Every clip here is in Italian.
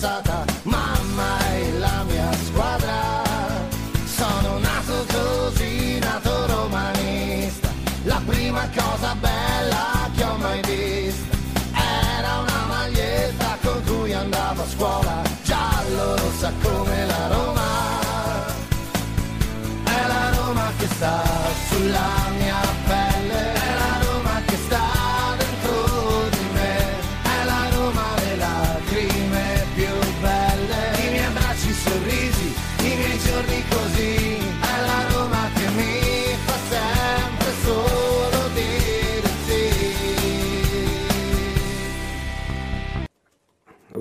cansada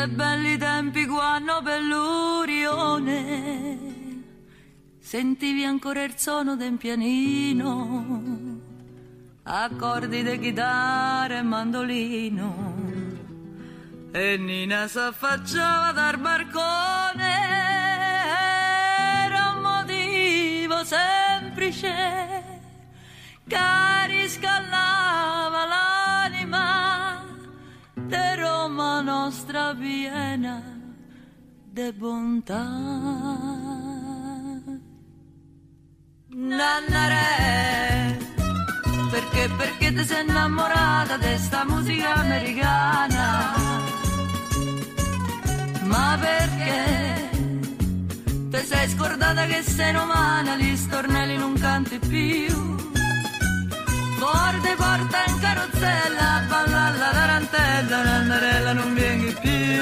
Che belli tempi quando per l'Urione sentivi ancora il suono del pianino, accordi di chitarra e mandolino. E Nina s'affacciava dal barcone, era un motivo semplice. Che riscaldava l'anima Roma nostra piena de bontà. Nannare, perché, perché ti sei innamorata di sta musica americana? Ma perché ti sei scordata che sei umana, gli stornelli non canti più? Porte porta in carrozzella, a ballare la tarantella, Nannarella non vieni più.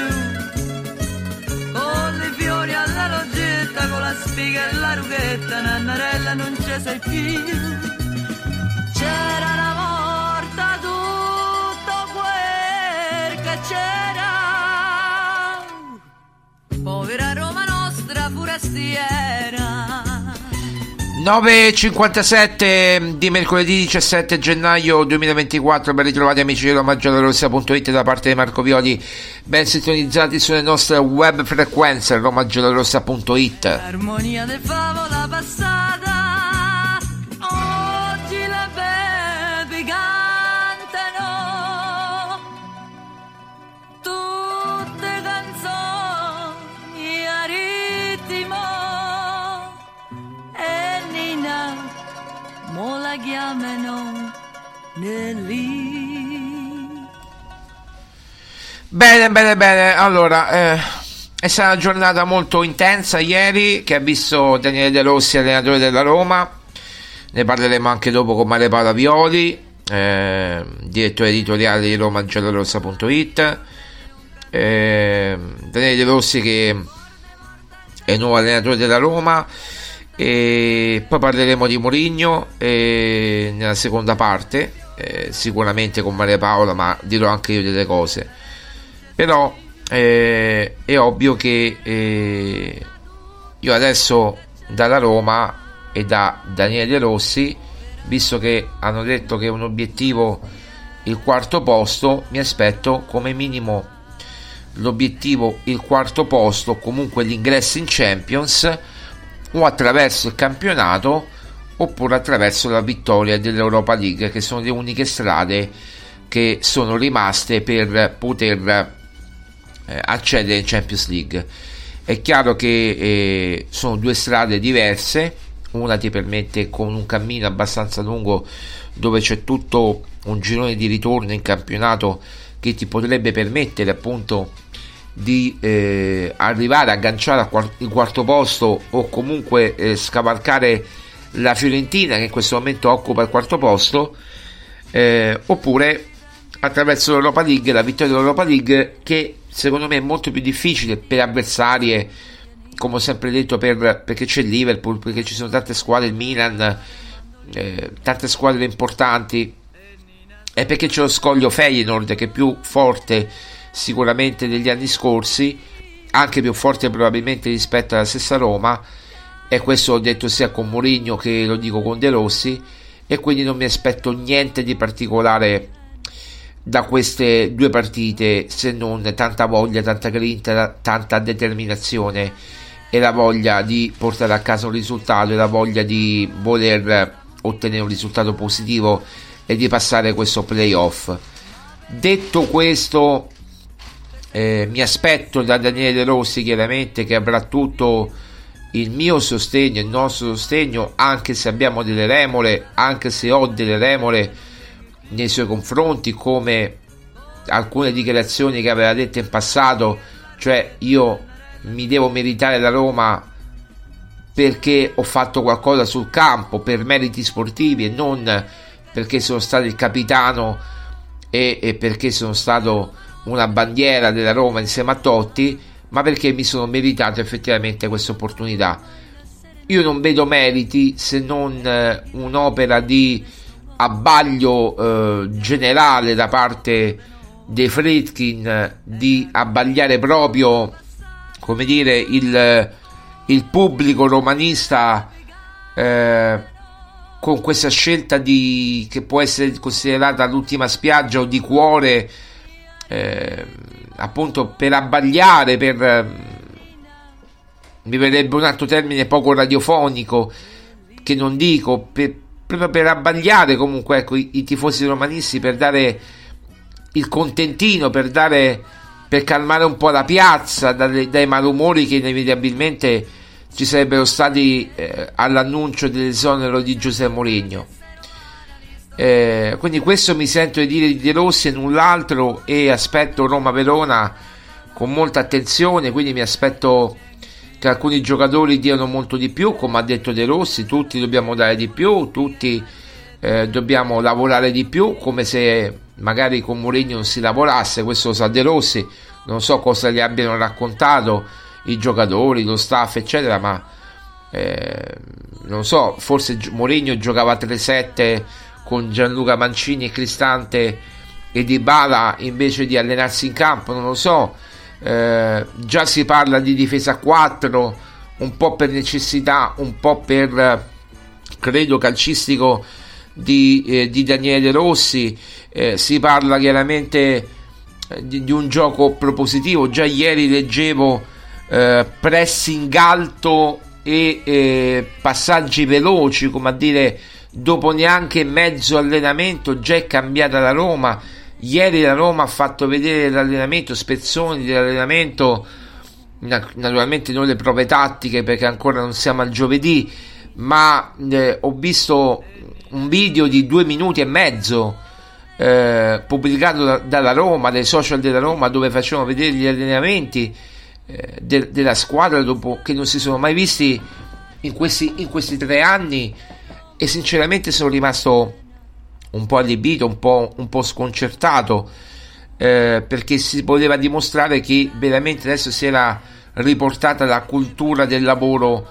Con i fiori alla loggetta, con la spiga e la rughetta, Nannarella non ci sei più. C'era una morta tutto quel che c'era. Povera Roma nostra forestiera. 9.57 di mercoledì 17 gennaio 2024 ben ritrovati amici di romagiallorossa.it da parte di Marco Violi ben sintonizzati sulle nostre web frequenze romagiallorossa.it Armonia de favola chiamano Nelly. Bene, bene, bene. Allora, eh, è stata una giornata molto intensa ieri che ha visto Daniele De Rossi, allenatore della Roma. Ne parleremo anche dopo con Maria Paola Violi, eh, direttore editoriale di romagiallorossa.it. Eh, Daniele De Rossi che è nuovo allenatore della Roma e poi parleremo di Mourinho nella seconda parte eh, sicuramente con Maria Paola ma dirò anche io delle cose. Però eh, è ovvio che eh, io adesso dalla Roma e da Daniele Rossi visto che hanno detto che è un obiettivo il quarto posto mi aspetto come minimo l'obiettivo il quarto posto, comunque l'ingresso in Champions o attraverso il campionato oppure attraverso la vittoria dell'Europa League che sono le uniche strade che sono rimaste per poter eh, accedere in Champions League. È chiaro che eh, sono due strade diverse, una ti permette con un cammino abbastanza lungo dove c'è tutto un girone di ritorno in campionato che ti potrebbe permettere appunto di eh, arrivare a agganciare il quarto posto o comunque eh, scavalcare la Fiorentina che in questo momento occupa il quarto posto eh, oppure attraverso l'Europa League la vittoria dell'Europa League che secondo me è molto più difficile per avversarie come ho sempre detto per, perché c'è il Liverpool perché ci sono tante squadre il Milan eh, tante squadre importanti e perché c'è lo scoglio Feyenoord che è più forte sicuramente degli anni scorsi, anche più forte probabilmente rispetto alla stessa Roma, e questo ho detto sia con Mourinho che lo dico con De Rossi, e quindi non mi aspetto niente di particolare da queste due partite se non tanta voglia, tanta grinta, tanta determinazione e la voglia di portare a casa un risultato e la voglia di voler ottenere un risultato positivo e di passare questo playoff. Detto questo, eh, mi aspetto da Daniele De Rossi chiaramente che avrà tutto il mio sostegno, il nostro sostegno, anche se abbiamo delle remore, anche se ho delle remore nei suoi confronti, come alcune dichiarazioni che aveva detto in passato, cioè io mi devo meritare la Roma perché ho fatto qualcosa sul campo per meriti sportivi e non perché sono stato il capitano e, e perché sono stato una bandiera della Roma insieme a Totti, ma perché mi sono meritato effettivamente questa opportunità. Io non vedo meriti se non eh, un'opera di abbaglio eh, generale da parte dei Fredkin di abbagliare proprio come dire il, il pubblico romanista eh, con questa scelta di, che può essere considerata l'ultima spiaggia o di cuore eh, appunto per abbagliare, per eh, mi verrebbe un altro termine poco radiofonico che non dico, per, proprio per abbagliare comunque ecco, i, i, tifosi romanisti, per dare il contentino, per dare per calmare un po' la piazza dalle, dai malumori che inevitabilmente ci sarebbero stati eh, all'annuncio dell'esonero di Giuseppe Mourinho. Eh, quindi questo mi sento di dire di De Rossi e null'altro e aspetto Roma-Verona con molta attenzione, quindi mi aspetto che alcuni giocatori diano molto di più, come ha detto De Rossi, tutti dobbiamo dare di più, tutti eh, dobbiamo lavorare di più, come se magari con Mourinho non si lavorasse, questo lo sa De Rossi, non so cosa gli abbiano raccontato i giocatori, lo staff, eccetera, ma eh, non so, forse Mourinho giocava 3-7 con Gianluca Mancini e Cristante e Di Bala invece di allenarsi in campo, non lo so. Eh, già si parla di difesa a 4, un po' per necessità, un po' per credo calcistico di, eh, di Daniele Rossi. Eh, si parla chiaramente eh, di, di, un gioco propositivo. Già ieri leggevo eh, pressing alto e eh, passaggi veloci, come a dire dopo neanche mezzo allenamento già è cambiata la Roma. Ieri la Roma ha fatto vedere l'allenamento, spezzoni dell'allenamento, naturalmente non le prove tattiche perché ancora non siamo al giovedì, ma eh, ho visto un video di due minuti e mezzo eh, pubblicato da, dalla Roma, dai social della Roma, dove facevano vedere gli allenamenti. eh, de- della squadra dopo che non si sono mai visti in questi, in questi tre anni e sinceramente sono rimasto un po' allibito, un po', un po sconcertato eh, perché si poteva dimostrare che veramente adesso si era riportata la cultura del lavoro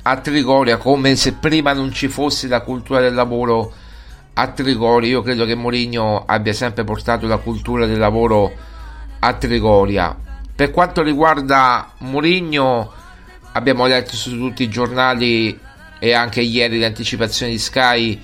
a Trigoria come se prima non ci fosse la cultura del lavoro a Trigoria. Io credo che Mourinho abbia sempre portato la cultura del lavoro a Trigoria. Per quanto riguarda Mourinho, abbiamo letto su tutti i giornali e anche ieri le anticipazioni di Sky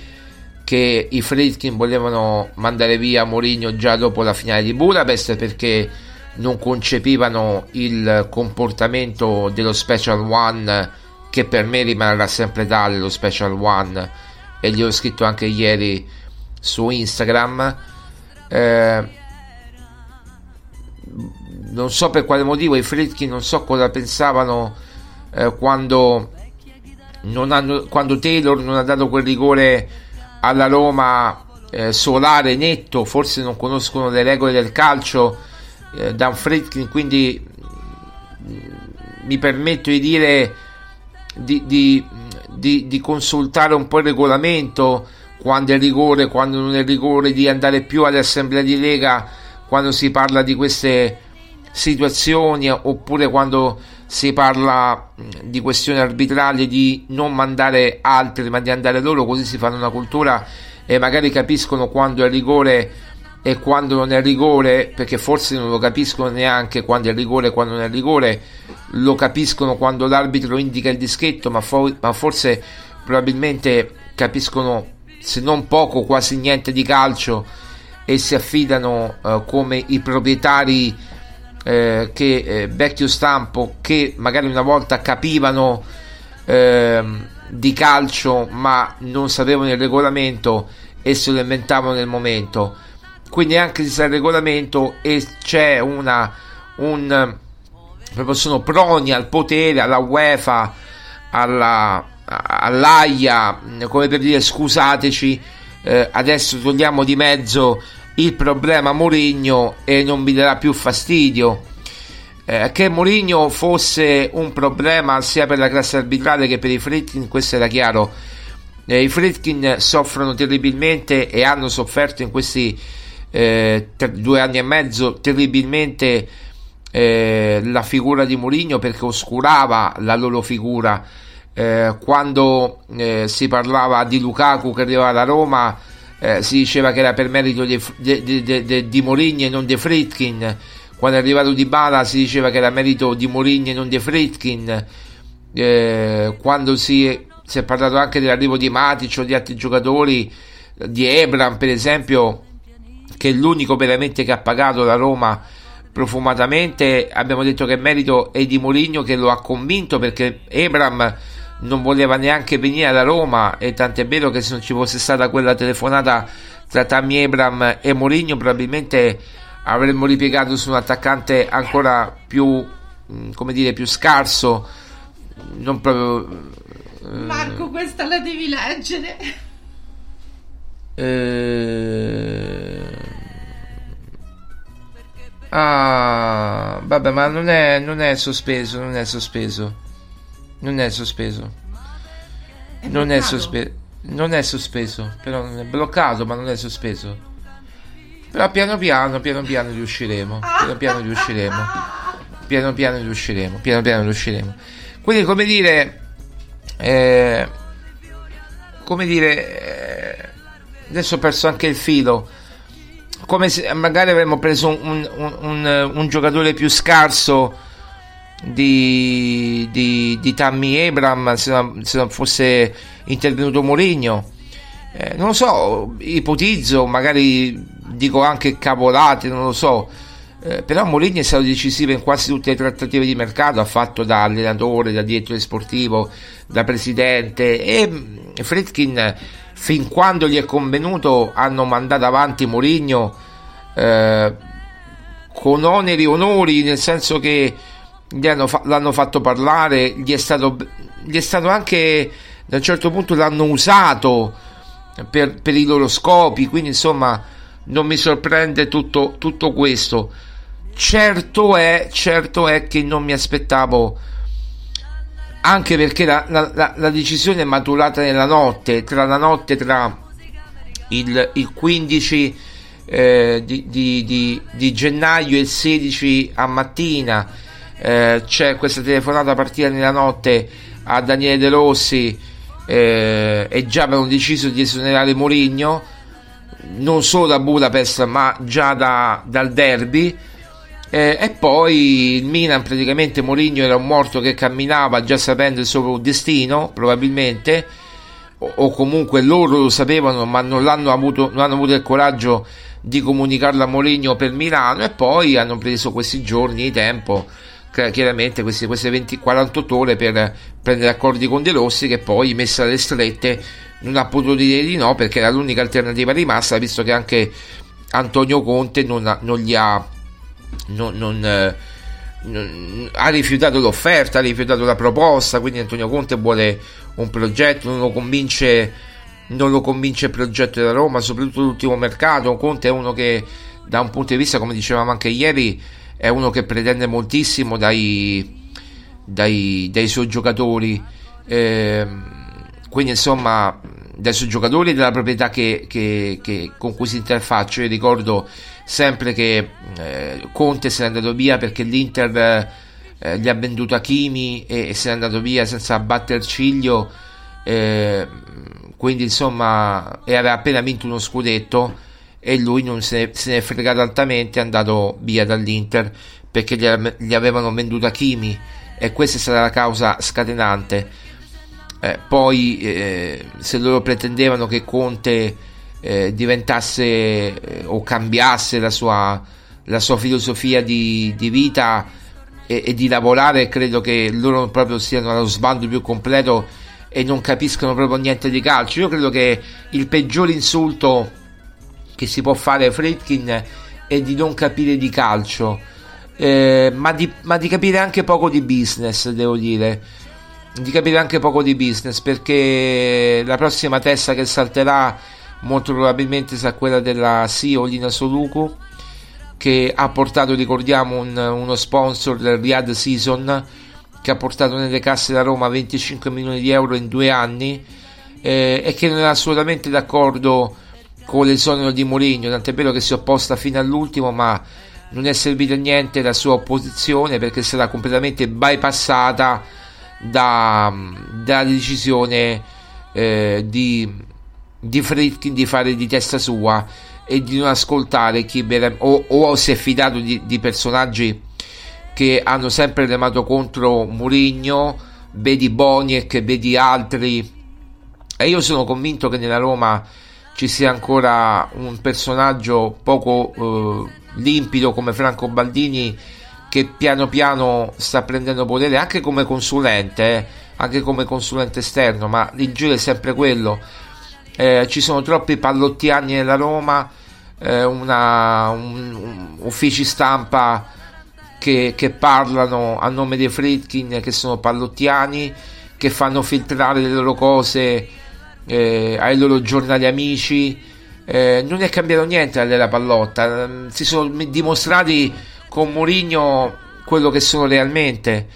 che i Fritkin volevano mandare via Mourinho già dopo la finale di Budapest perché non concepivano il comportamento dello Special One che per me rimarrà sempre tale lo Special One. E gli ho scritto anche ieri su Instagram. Eh, non so per quale motivo i Fritkin non so cosa pensavano eh, quando, hanno, quando Taylor non ha dato quel rigore alla Roma eh, solare, netto, forse non conoscono le regole del calcio, eh, Dan Fritkin, quindi mm, mi permetto di dire di, di, di, di, consultare un po' il regolamento quando è rigore, quando non è rigore, di andare più alle assemblee di Lega quando si parla di queste situazioni oppure quando si parla di questioni arbitrali di non mandare altri ma di andare loro così si fanno una cultura e magari capiscono quando è rigore e quando non è rigore perché forse non lo capiscono neanche quando è rigore e quando non è rigore. Lo capiscono quando l'arbitro indica il dischetto ma, fo- ma forse probabilmente capiscono se non poco quasi niente di calcio e si affidano uh, come i proprietari eh, che eh, vecchio stampo che magari una volta capivano eh, di calcio ma non sapevano il regolamento e se lo inventavano nel momento. Quindi anche se sa il regolamento e c'è una un proprio sono proni al potere alla UEFA alla, all'AIA come per dire scusateci eh, adesso togliamo di mezzo il problema Mourinho e non mi darà più fastidio. Eh, che Mourinho fosse un problema sia per la classe arbitrale che per i Fritkin, questo era chiaro. Eh, I Fritkin soffrono terribilmente e hanno sofferto in questi eh, tre, due anni e mezzo terribilmente eh, la figura di Mourinho perché oscurava la loro figura. Eh, quando eh, si parlava di Lukaku che arrivava da Roma eh, si diceva che era per merito di, di, di, di Mourinho e non di Fritkin. Quando è arrivato Di Bala si diceva che era merito di Mourinho e non di Fritkin. Eh, quando si, si, è parlato anche dell'arrivo di Matic o di altri giocatori di Ebram per esempio che è l'unico veramente che ha pagato la Roma profumatamente abbiamo detto che è merito è di Mourinho che lo ha convinto perché Ebram non voleva neanche venire alla Roma e tant'è vero che se non ci fosse stata quella telefonata tra Tammy Abram e Mourinho probabilmente avremmo ripiegato su un attaccante ancora più mm, come dire più scarso. Non proprio eh, Marco questa la devi leggere. Eh, ah vabbè ma non è, non è sospeso non è sospeso non è sospeso. È non è sospeso. Non è sospeso, però non è bloccato, ma non è sospeso. Però piano piano, piano piano riusciremo. Piano piano riusciremo. Piano piano riusciremo. Piano piano riusciremo. Quindi, come dire, eh, come dire, eh, adesso ho perso anche il filo. Come se magari avremmo preso un, un, un, un giocatore più scarso di, di, di Tammy Abram se non, se non, fosse intervenuto Mourinho. Eh, non lo so ipotizzo magari dico anche cavolate non lo so. Eh, però Mourinho è stato decisivo in quasi tutte le trattative di mercato ha fatto da allenatore da direttore sportivo da presidente e mm, Fritkin fin quando gli è convenuto hanno mandato avanti Mourinho eh, con oneri e onori nel senso che fa- l'hanno fatto parlare, gli è, stato, gli è stato anche da un certo punto l'hanno usato per, per i loro scopi, quindi insomma non mi sorprende tutto, tutto questo. certo è, certo è che non mi aspettavo anche perché la, la, la, decisione è maturata nella notte, tra la notte tra il, il 15 eh, di, di, di, di, gennaio e il 16 a mattina. Eh, c'è questa telefonata partita nella notte a Daniele De Rossi eh, e già avevano deciso di esonerare Mourinho non solo da Budapest ma già da, dal derby. Eh, e poi il Milan praticamente Mourinho era un morto che camminava già sapendo il suo destino probabilmente o, o comunque loro lo sapevano ma non, avuto, non hanno avuto il coraggio di comunicarlo a Mourinho per Milano e poi hanno preso questi giorni di tempo chiaramente queste, queste 20, 48 ore per prendere accordi con De Rossi che poi messa alle strette non ha potuto dire di no perché era l'unica alternativa rimasta visto che anche Antonio Conte non, non gli ha non, eh, non, ha rifiutato l'offerta, ha rifiutato la proposta, quindi Antonio Conte vuole un progetto, non lo convince non lo convince il progetto della Roma, soprattutto l'ultimo mercato. Conte è uno che da un punto di vista, come dicevamo anche ieri, è uno che pretende moltissimo dai, dai, dai suoi giocatori. Eh, quindi insomma dai suoi giocatori e della proprietà che, che, che, con cui si interfaccia. Io ricordo sempre che eh, Conte se n'è andato via perché l'Inter eh, gli ha venduto Hakimi e, e se n'è andato via senza battere ciglio. Eh, quindi insomma aveva appena vinto uno scudetto e lui non se ne, se ne è fregato altamente è andato via dall'Inter perché gli, gli avevano venduto Hakimi e questa è stata la causa scatenante eh, poi eh, se loro pretendevano che Conte eh, diventasse eh, o cambiasse la sua, la sua filosofia di, di vita e, e, di lavorare credo che loro proprio siano allo sbando più completo e non capiscono proprio niente di calcio. Io credo che il peggior insulto che si può fare a Fritkin è di non capire di calcio, eh, ma, di, ma di capire anche poco di business, devo dire. Di capire anche poco di business perché la prossima testa che salterà molto probabilmente sarà quella della CEO Lina Soluku che ha portato, ricordiamo, un, uno sponsor del Riyadh Season che ha portato nelle casse da Roma 25 milioni di euro in due anni eh, e che non è assolutamente d'accordo con l'esonero di Mourinho, tant'è vero che si è opposta fino all'ultimo, ma non è servita a niente la sua opposizione perché stata completamente bypassata da, dalla decisione eh, di, di Fritkin di fare di testa sua e di non ascoltare chi o, o si è fidato di, di personaggi che hanno sempre remato contro Murigno, vedi Boniek, vedi altri. E io sono convinto che nella Roma ci sia ancora un personaggio poco eh, limpido come Franco Baldini che piano piano sta prendendo potere anche come consulente, eh, anche come consulente esterno, ma il giro è sempre quello. Eh, ci sono troppi pallottiani nella Roma, eh, una, un, un, uffici stampa che, che parlano a nome dei Fritkin, che sono pallottiani, che fanno filtrare le loro cose eh, ai loro giornali amici. Eh, non è cambiato niente alla pallotta, mm, si sono dimostrati con Mourinho quello che sono realmente.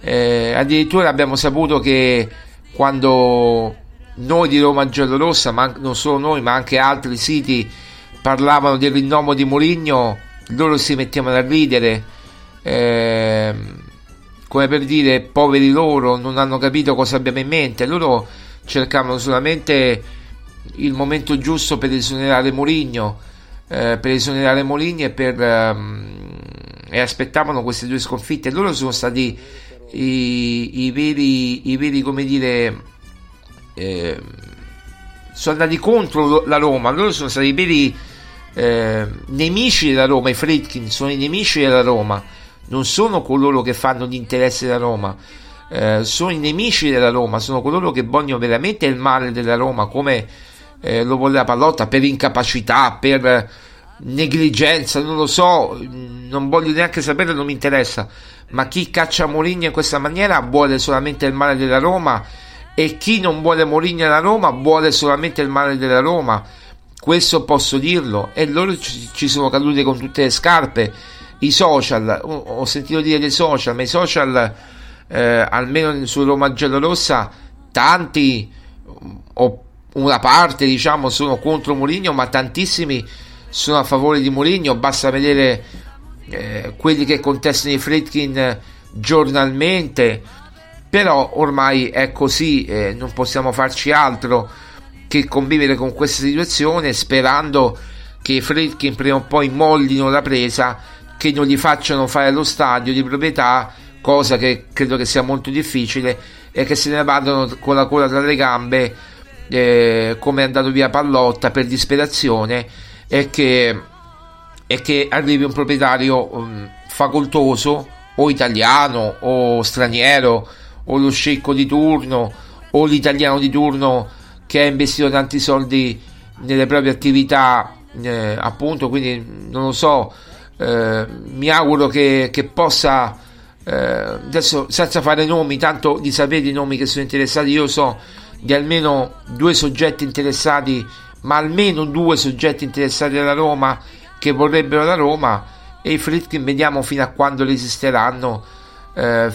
Eh, addirittura abbiamo saputo che quando noi di Roma Giallorossa, ma non solo noi, ma anche altri siti parlavano del rinnovo di Mourinho, loro si mettevano a ridere eh, come per dire poveri loro non hanno capito cosa abbiamo in mente loro cercavano solamente il momento giusto per esonerare Mourinho eh, per esonerare Mourinho e per um, e aspettavano queste due sconfitte. Loro sono stati i, i veri i veri come dire eh, sono andati contro la Roma. Loro sono stati i veri eh, nemici della Roma i Fritkin sono i nemici della Roma non sono coloro che fanno gli interessi della Roma, eh, sono i nemici della Roma, sono coloro che vogliono veramente il male della Roma, come eh, lo vuole la pallotta, per incapacità, per negligenza, non lo so, non voglio neanche sapere, non mi interessa, ma chi caccia Mourinho in questa maniera vuole solamente il male della Roma e chi non vuole Mourinho alla Roma vuole solamente il male della Roma. Questo posso dirlo e loro ci sono caduti con tutte le scarpe i social, ho sentito dire dei social, ma i social, eh, almeno su Roma Giallorossa, tanti o una parte diciamo sono contro Mourinho, ma tantissimi sono a favore di Mourinho, basta vedere eh, quelli che contestano i Fritkin giornalmente, però ormai è così, eh, non possiamo farci altro che convivere con questa situazione sperando che i Fritkin prima o poi mollino la presa, che non gli facciano fare lo stadio di proprietà, cosa che credo che sia molto difficile, e che se ne vadano con la coda tra le gambe eh, come è andato via Pallotta per disperazione e che, e che arrivi un proprietario um, facoltoso o italiano o straniero o lo scecco di turno o l'italiano di turno che ha investito tanti soldi nelle proprie attività eh, appunto quindi non lo so eh, mi auguro che, che possa eh, adesso senza fare nomi tanto di sapere i nomi che sono interessati io so di almeno due soggetti interessati, ma almeno due soggetti interessati alla Roma che vorrebbero la Roma e i Fritkin vediamo fino a quando resisteranno eh,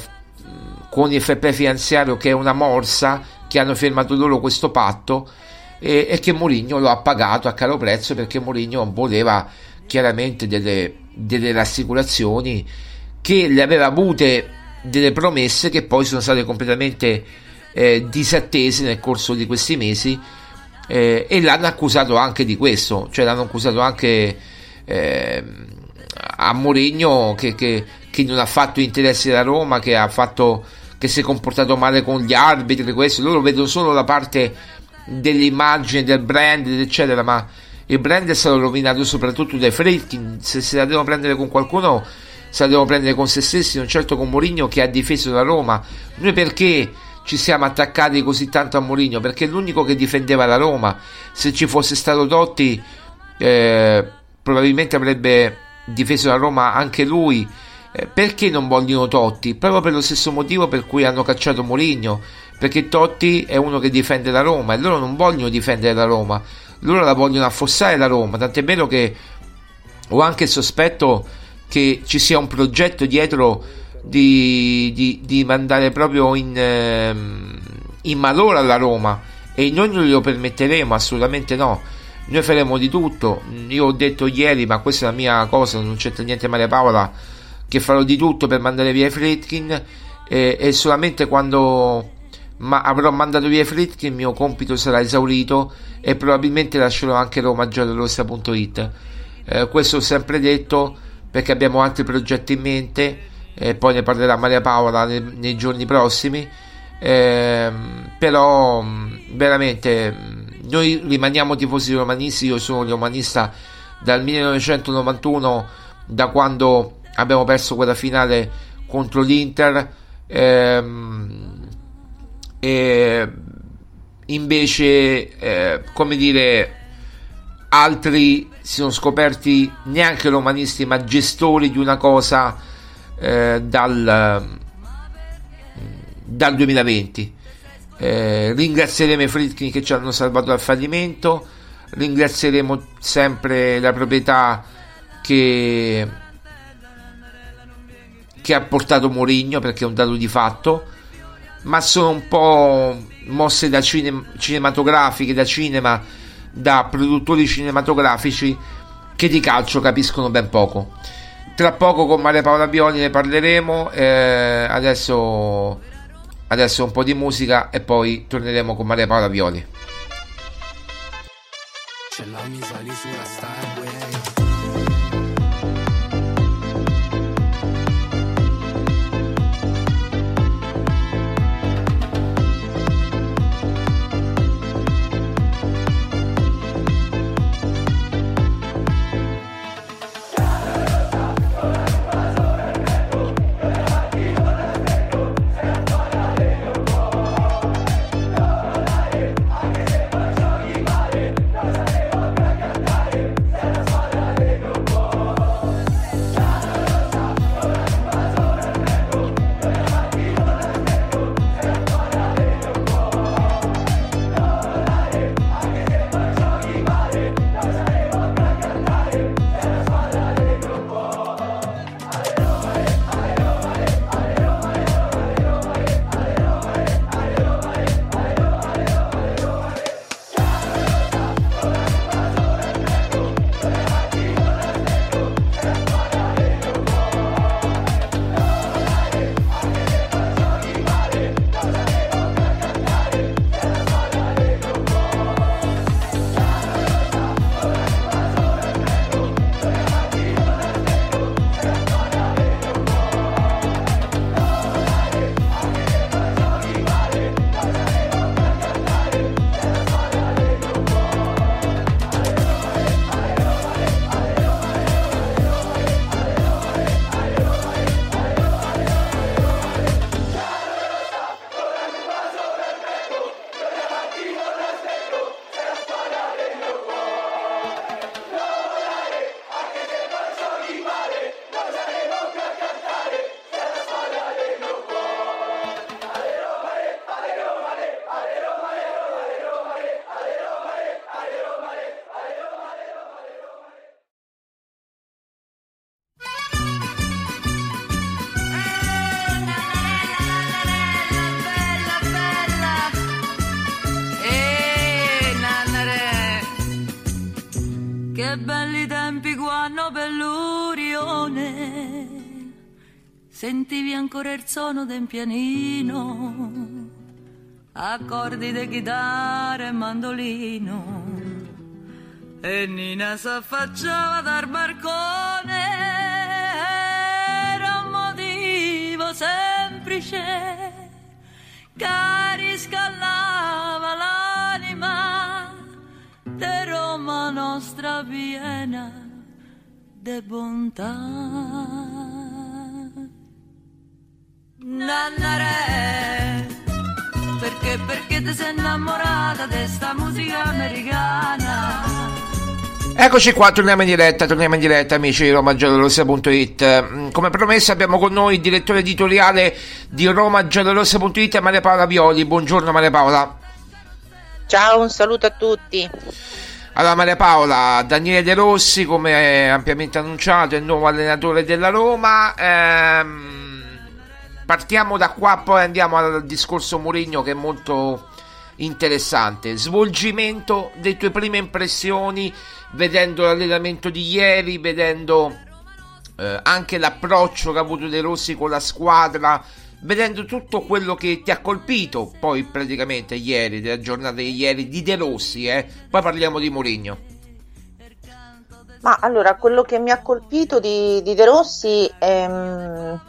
con il FP finanziario che è una morsa che hanno firmato loro questo patto e, e che Mourinho lo ha pagato a caro prezzo perché Mourinho voleva chiaramente delle, delle rassicurazioni che le aveva avute delle promesse che poi sono state completamente eh, disattese nel corso di questi mesi eh, e l'hanno accusato anche di questo, cioè l'hanno accusato anche eh, a Mourinho che, che, che, non ha fatto interessi da Roma, che, fatto, che si è comportato male con gli arbitri, questo, loro vedono solo la parte dell'immagine, del brand, eccetera, ma il brand è stato rovinato soprattutto dai Fritkin, se se la devono prendere con qualcuno se la devono prendere con se stessi, non certo con Mourinho che ha difeso la Roma. Noi perché ci siamo attaccati così tanto a Mourinho perché è l'unico che difendeva la Roma. Se ci fosse stato Totti, eh, probabilmente avrebbe difeso la Roma anche lui. Eh, perché non vogliono Totti? Proprio per lo stesso motivo per cui hanno cacciato Mourinho. Perché Totti è uno che difende la Roma e loro non vogliono difendere la Roma, loro la vogliono affossare la Roma. Tant'è vero che ho anche il sospetto che ci sia un progetto dietro di, di, di mandare proprio in, eh, in malora la Roma. E noi non glielo permetteremo assolutamente no. Noi faremo di tutto. Io ho detto ieri ma questa è la mia cosa non c'entra niente Maria Paola che farò di tutto per mandare via Fritkin. E, e solamente quando ma avrò mandato via Fritkin il mio compito sarà esaurito e probabilmente lascerò anche romagiallorossa.it eh, questo ho sempre detto perché abbiamo altri progetti in mente e poi ne parlerà Maria Paola nei, nei giorni prossimi. Eh, però mm, veramente mm, noi rimaniamo tifosi romanisti. Io sono romanista dal 1991, da quando abbiamo perso quella finale contro l'Inter. Eh, e invece, eh, come dire, altri si sono scoperti neanche romanisti, ma gestori di una cosa eh, dal, dal 2020. Eh, ringrazieremo i Fritkin che ci hanno salvato dal fallimento, ringrazieremo sempre la proprietà che, che ha portato Mourinho perché è un dato di fatto, ma sono un po' mosse da cine, cinematografiche, da cinema, da produttori cinematografici che di calcio capiscono ben poco. Tra poco con Maria Paola Bioni ne parleremo. Eh, adesso, adesso un po' di musica e poi torneremo con Maria Paola Violi. C'è la misali sulla Starway. Il suono del pianino, accordi di chitarra e mandolino. E Nina si affacciava dal barcone, era un motivo semplice che riscaldava l'anima de Roma nostra piena de bontà. Nannare, perché, perché ti sei innamorata di sta musica americana? Eccoci qua, torniamo in diretta, torniamo in diretta amici di romagiallorossa.it mm, Come promesso abbiamo con noi il direttore editoriale di romagiallorossa.it Maria Paola Violi, buongiorno Maria Paola. Ciao, un saluto a tutti. Allora Maria Paola, Daniele De Rossi come ampiamente annunciato è il nuovo allenatore della Roma. Ehm, Partiamo da qua poi andiamo al discorso Mourinho che è molto interessante Svolgimento delle tue prime impressioni vedendo l'allenamento di ieri, vedendo eh, anche l'approccio che ha avuto De Rossi con la squadra, vedendo tutto quello che ti ha colpito poi praticamente ieri, della giornata di ieri di De Rossi, eh? poi parliamo di Mourinho. Ma allora, quello che mi ha colpito di, di De Rossi è, um,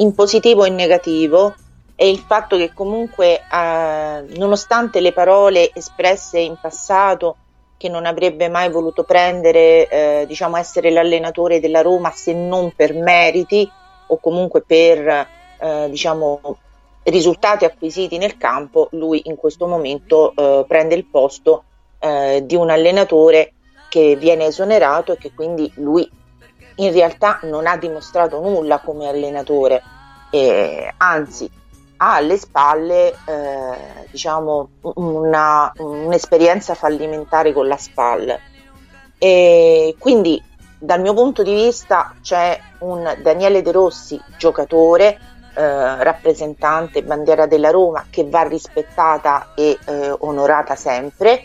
in positivo e in negativo è il fatto che comunque, uh, nonostante le parole espresse in passato, che non avrebbe mai voluto prendere, eh, diciamo, essere l'allenatore della Roma se non per meriti o comunque per, eh, diciamo, risultati acquisiti nel campo, lui in questo momento eh, prende il posto eh, di un allenatore che viene esonerato e che quindi lui in realtà non ha dimostrato nulla come allenatore, anzi ha alle spalle eh, diciamo una, un'esperienza fallimentare con la SPAL e quindi dal mio punto di vista c'è un Daniele De Rossi giocatore eh, rappresentante bandiera della Roma che va rispettata e eh, onorata sempre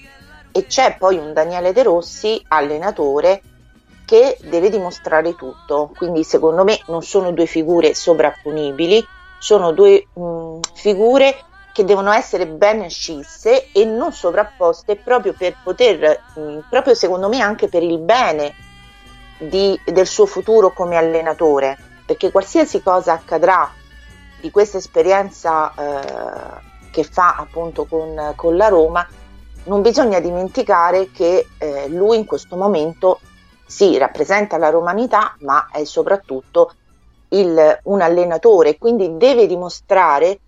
e c'è poi un Daniele De Rossi allenatore che deve dimostrare tutto. Quindi secondo me non sono due figure sovrapponibili sono due mh, figure che devono essere ben scisse e non sovrapposte proprio per poter, mh, proprio secondo me anche per il bene di, del suo futuro come allenatore, perché qualsiasi cosa accadrà di questa esperienza eh, che fa appunto con, con, la Roma, non bisogna dimenticare che eh, lui in questo momento sì, rappresenta la romanità, ma è soprattutto il, un allenatore, quindi deve dimostrare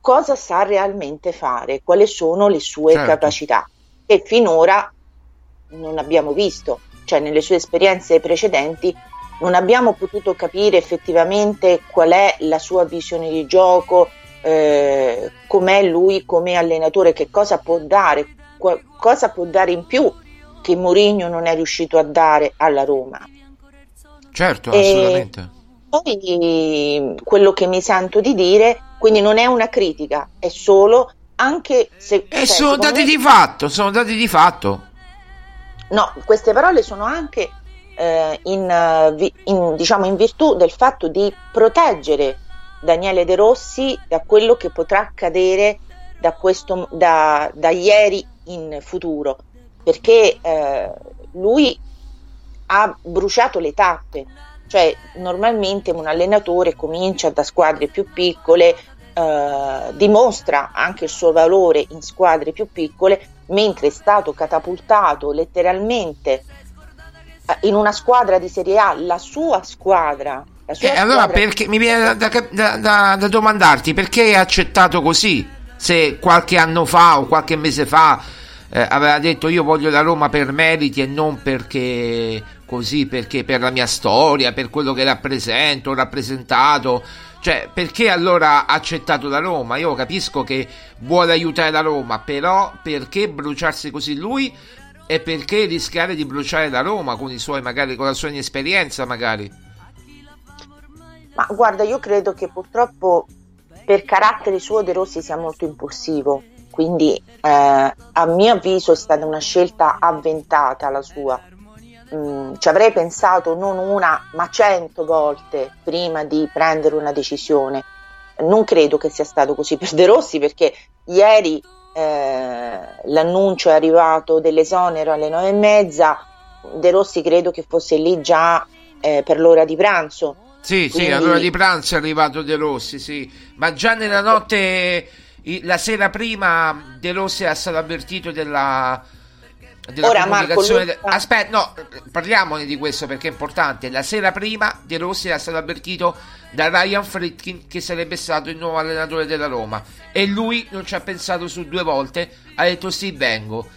cosa sa realmente fare, quali sono le sue certo. capacità, che finora non abbiamo visto, cioè nelle sue esperienze precedenti non abbiamo potuto capire effettivamente qual è la sua visione di gioco, eh, com'è lui come allenatore, che cosa può dare, qu- cosa può dare in più che Mourinho non è riuscito a dare alla Roma. Certo, e, assolutamente. Poi quello che mi sento di dire, quindi non è una critica, è solo anche se... E cioè, sono dati me, di fatto, sono dati di fatto. No, queste parole sono anche eh, in, in, diciamo, in virtù del fatto di proteggere Daniele De Rossi da quello che potrà accadere da, questo, da, da ieri in futuro, perché eh, lui ha bruciato le tappe, cioè normalmente un allenatore comincia da squadre più piccole, eh, dimostra anche il suo valore in squadre più piccole, mentre è stato catapultato letteralmente eh, in una squadra di Serie A, la sua squadra. La sua eh, allora perché mi viene da, da, da, da domandarti perché è accettato così? Se qualche anno fa o qualche mese fa eh, aveva detto io voglio la Roma per meriti e non perché così perché per la mia storia, per quello che rappresento, ho rappresentato. Cioè, perché allora ha accettato la Roma? Io capisco che vuole aiutare la Roma, però perché bruciarsi così lui e perché rischiare di bruciare la Roma con i suoi, magari con la sua inesperienza, magari? Ma guarda, io credo che purtroppo per carattere suo De Rossi sia molto impulsivo, quindi eh, a mio avviso è stata una scelta avventata la sua mh, ci avrei pensato non una ma cento volte prima di prendere una decisione. Non credo che sia stato così per De Rossi perché ieri eh, l'annuncio è arrivato dell'esonero alle nove e mezza, De Rossi credo che fosse lì già eh, per l'ora di pranzo. Sì, Quindi... sì, all'ora di pranzo è arrivato De Rossi, sì, ma già nella notte, la sera prima De Rossi era stato avvertito della, della Ora, comunicazione. Marco, lui... Aspetta, no, parliamone di questo perché è importante. La sera prima De Rossi era stato avvertito da Ryan Fritkin che sarebbe stato il nuovo allenatore della Roma e lui non ci ha pensato su due volte, ha detto sì, vengo.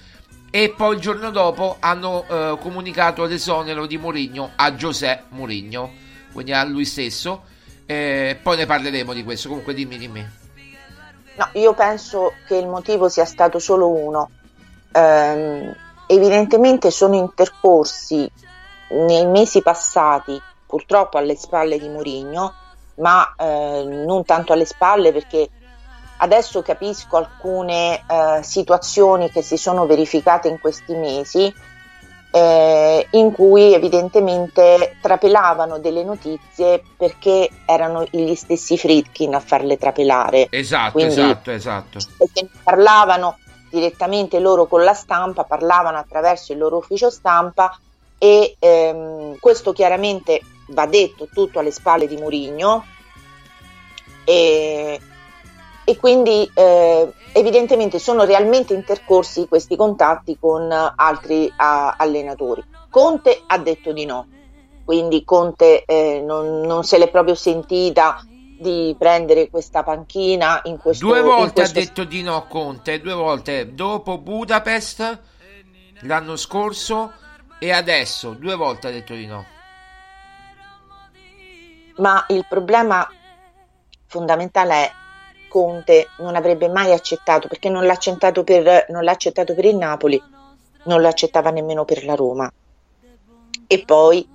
E poi il giorno dopo hanno eh, comunicato l'esonero di Mourinho a Giuseppe Mourinho, quindi a lui stesso. Eh, poi ne parleremo di questo. Comunque, dimmi, dimmi. No, io penso che il motivo sia stato solo uno. Ehm, evidentemente sono intercorsi nei mesi passati, purtroppo alle spalle di Mourinho, ma eh, non tanto alle spalle perché adesso capisco alcune eh, situazioni che si sono verificate in questi mesi eh, in cui evidentemente trapelavano delle notizie perché erano gli stessi Fritkin a farle trapelare. Esatto, Quindi, esatto, esatto. Perché parlavano direttamente loro con la stampa, parlavano attraverso il loro ufficio stampa e ehm, questo chiaramente va detto tutto alle spalle di Murigno e, e quindi eh, evidentemente sono realmente intercorsi questi contatti con altri a, allenatori. Conte ha detto di no, quindi Conte eh, non, non se l'è proprio sentita di prendere questa panchina in questo Due volte questo... ha detto di no Conte, due volte dopo Budapest l'anno scorso e adesso due volte ha detto di no. Ma il problema fondamentale è Conte non avrebbe mai accettato perché non l'ha accettato per, non l'ha accettato per il Napoli, non l'accettava nemmeno per la Roma. E poi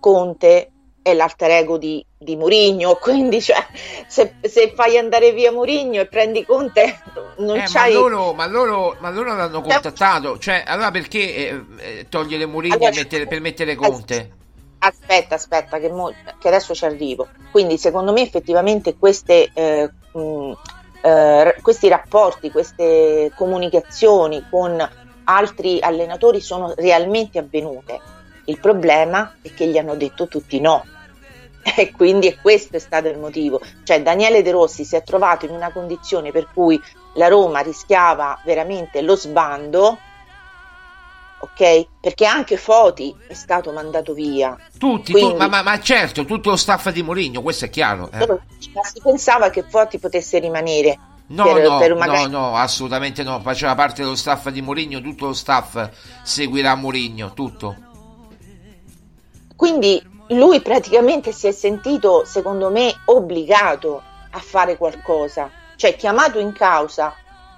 Conte è l'alter ego di, di Murigno, quindi cioè, se, se, fai andare via Murigno e prendi Conte non eh, c'hai... Ma loro, ma, loro, ma loro l'hanno contattato, cioè allora perché eh, eh togliere Murigno allora, per mettere Conte? Aspetta, aspetta, che, mo, che, adesso ci arrivo. Quindi secondo me effettivamente queste, eh, mh, eh, questi rapporti, queste comunicazioni con altri allenatori sono realmente avvenute. Il problema è che gli hanno detto tutti no e quindi questo è stato il motivo. Cioè Daniele De Rossi si è trovato in una condizione per cui la Roma rischiava veramente lo sbando, ok? Perché anche Foti è stato mandato via. Tutti, quindi, tu, ma, ma, ma, certo, tutto lo staff di Mourinho, questo è chiaro. Eh. Si pensava che Foti potesse rimanere. No, per, no, per magari... no, no, assolutamente no. Faceva parte dello staff di Mourinho, tutto lo staff seguirà Mourinho, tutto. Quindi lui praticamente si è sentito, secondo me, obbligato a fare qualcosa, cioè chiamato in causa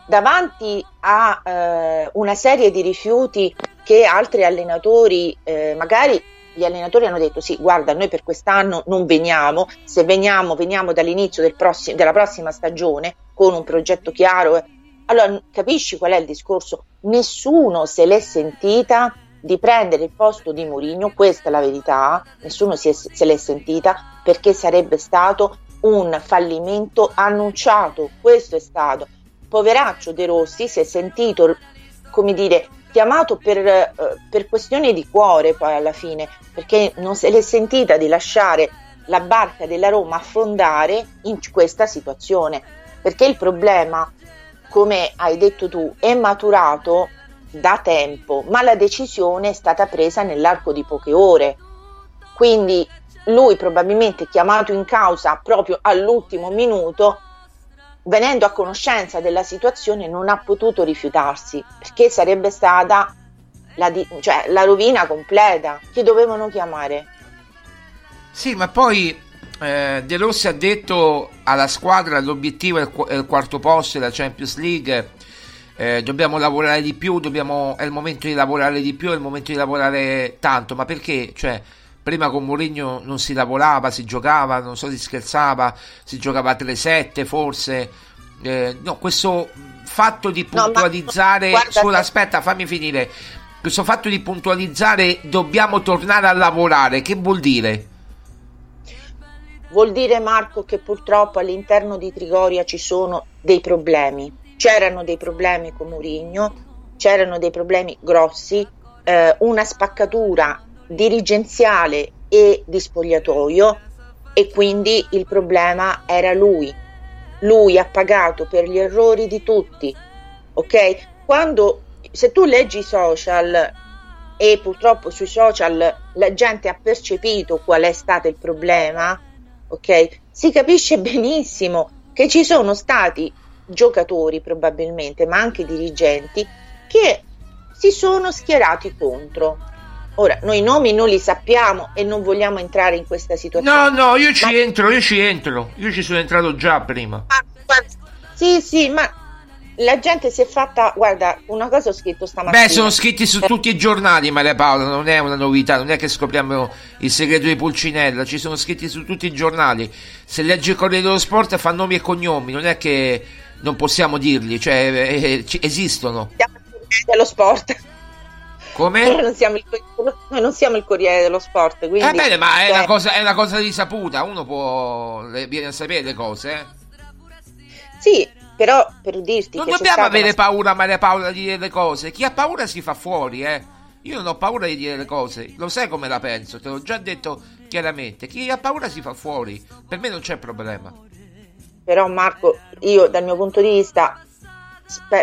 davanti a eh, una serie di rifiuti che altri allenatori, eh, magari gli allenatori hanno detto sì, guarda, noi per quest'anno non veniamo, se veniamo, veniamo dall'inizio del prossimo, della prossima stagione con un progetto chiaro. Allora capisci qual è il discorso? Nessuno se l'è sentita di prendere il posto di Mourinho, questa è la verità, nessuno è, se l'è sentita perché sarebbe stato un fallimento annunciato, questo è stato. Poveraccio De Rossi si è sentito, come dire, chiamato per, eh, per questioni di cuore poi alla fine, perché non se l'è sentita di lasciare la barca della Roma affondare in questa situazione, perché il problema, come hai detto tu, è maturato da tempo, ma la decisione è stata presa nell'arco di poche ore. Quindi lui probabilmente chiamato in causa proprio all'ultimo minuto, venendo a conoscenza della situazione, non ha potuto rifiutarsi perché sarebbe stata la, di- cioè, la rovina completa. Chi dovevano chiamare? Sì, ma poi eh, De Rossi ha detto alla squadra l'obiettivo è il, qu- è il quarto posto della Champions League eh, dobbiamo lavorare di più, dobbiamo, è il momento di lavorare di più, è il momento di lavorare tanto, ma perché? Cioè, prima con Mourinho non si lavorava, si giocava, non so si scherzava, si giocava a 3-7 forse. Eh, no, questo fatto di puntualizzare no, solo aspetta, fammi finire. questo fatto di puntualizzare dobbiamo tornare a lavorare, che vuol dire? Vuol dire Marco che purtroppo all'interno di Trigoria ci sono dei problemi. C'erano dei problemi con Murigno, c'erano dei problemi grossi, eh, una spaccatura dirigenziale e di spogliatoio e quindi il problema era lui. Lui ha pagato per gli errori di tutti. Ok? Quando se tu leggi i social e purtroppo sui social la gente ha percepito qual è stato il problema, ok? Si capisce benissimo che ci sono stati giocatori probabilmente, ma anche dirigenti che si sono schierati contro. Ora, noi nomi non li sappiamo e non vogliamo entrare in questa situazione. No, no, io ci ma... entro, io ci entro. Io ci sono entrato già prima. Ma, ma, sì, sì, ma la gente si è fatta, guarda, una cosa ho scritto stamattina. Beh, sono scritti su tutti i giornali, Maria Paola, non è una novità, non è che scopriamo il segreto di Pulcinella, ci sono scritti su tutti i giornali. Se leggi il Corriere dello Sport fa nomi e cognomi, non è che non possiamo dirli, cioè eh, eh esistono. Siamo il Corriere dello Sport. Come? Noi non, siamo il, noi non siamo il Corriere dello Sport, quindi... Eh bene, ma è, cioè... una cosa, è una cosa risaputa, uno può... viene a sapere le cose, eh? Sì, però per dirti non dobbiamo avere una... paura, Maria Paola, di dire le cose. Chi ha paura si fa fuori, eh. Io non ho paura di dire le cose, lo sai come la penso, te l'ho già detto chiaramente. Chi ha paura si fa fuori, per me non c'è problema. Però Marco, io dal mio punto di vista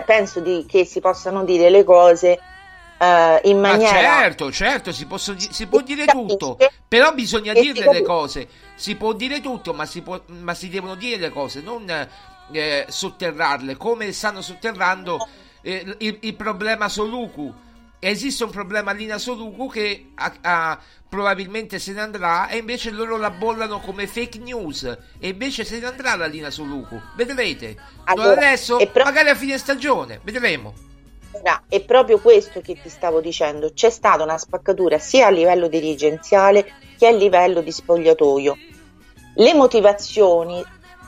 penso di, che si possano dire le cose uh, in maniera... Ma certo, certo, si, posso, si può dire tutto, però bisogna dirle le cose. Si può dire tutto, ma si, può, ma si devono dire le cose, non eh, sotterrarle, come stanno sotterrando eh, il, il, problema Soluku. Esiste un problema Lina Soluku che a, a, probabilmente se ne andrà e invece loro la bollano come fake news e invece se ne andrà la Lina Soluku. Vedrete. Allora, adesso, pro- magari a fine stagione, vedremo. È proprio questo che ti stavo dicendo. C'è stata una spaccatura sia a livello dirigenziale che a livello di spogliatoio. Le motivazioni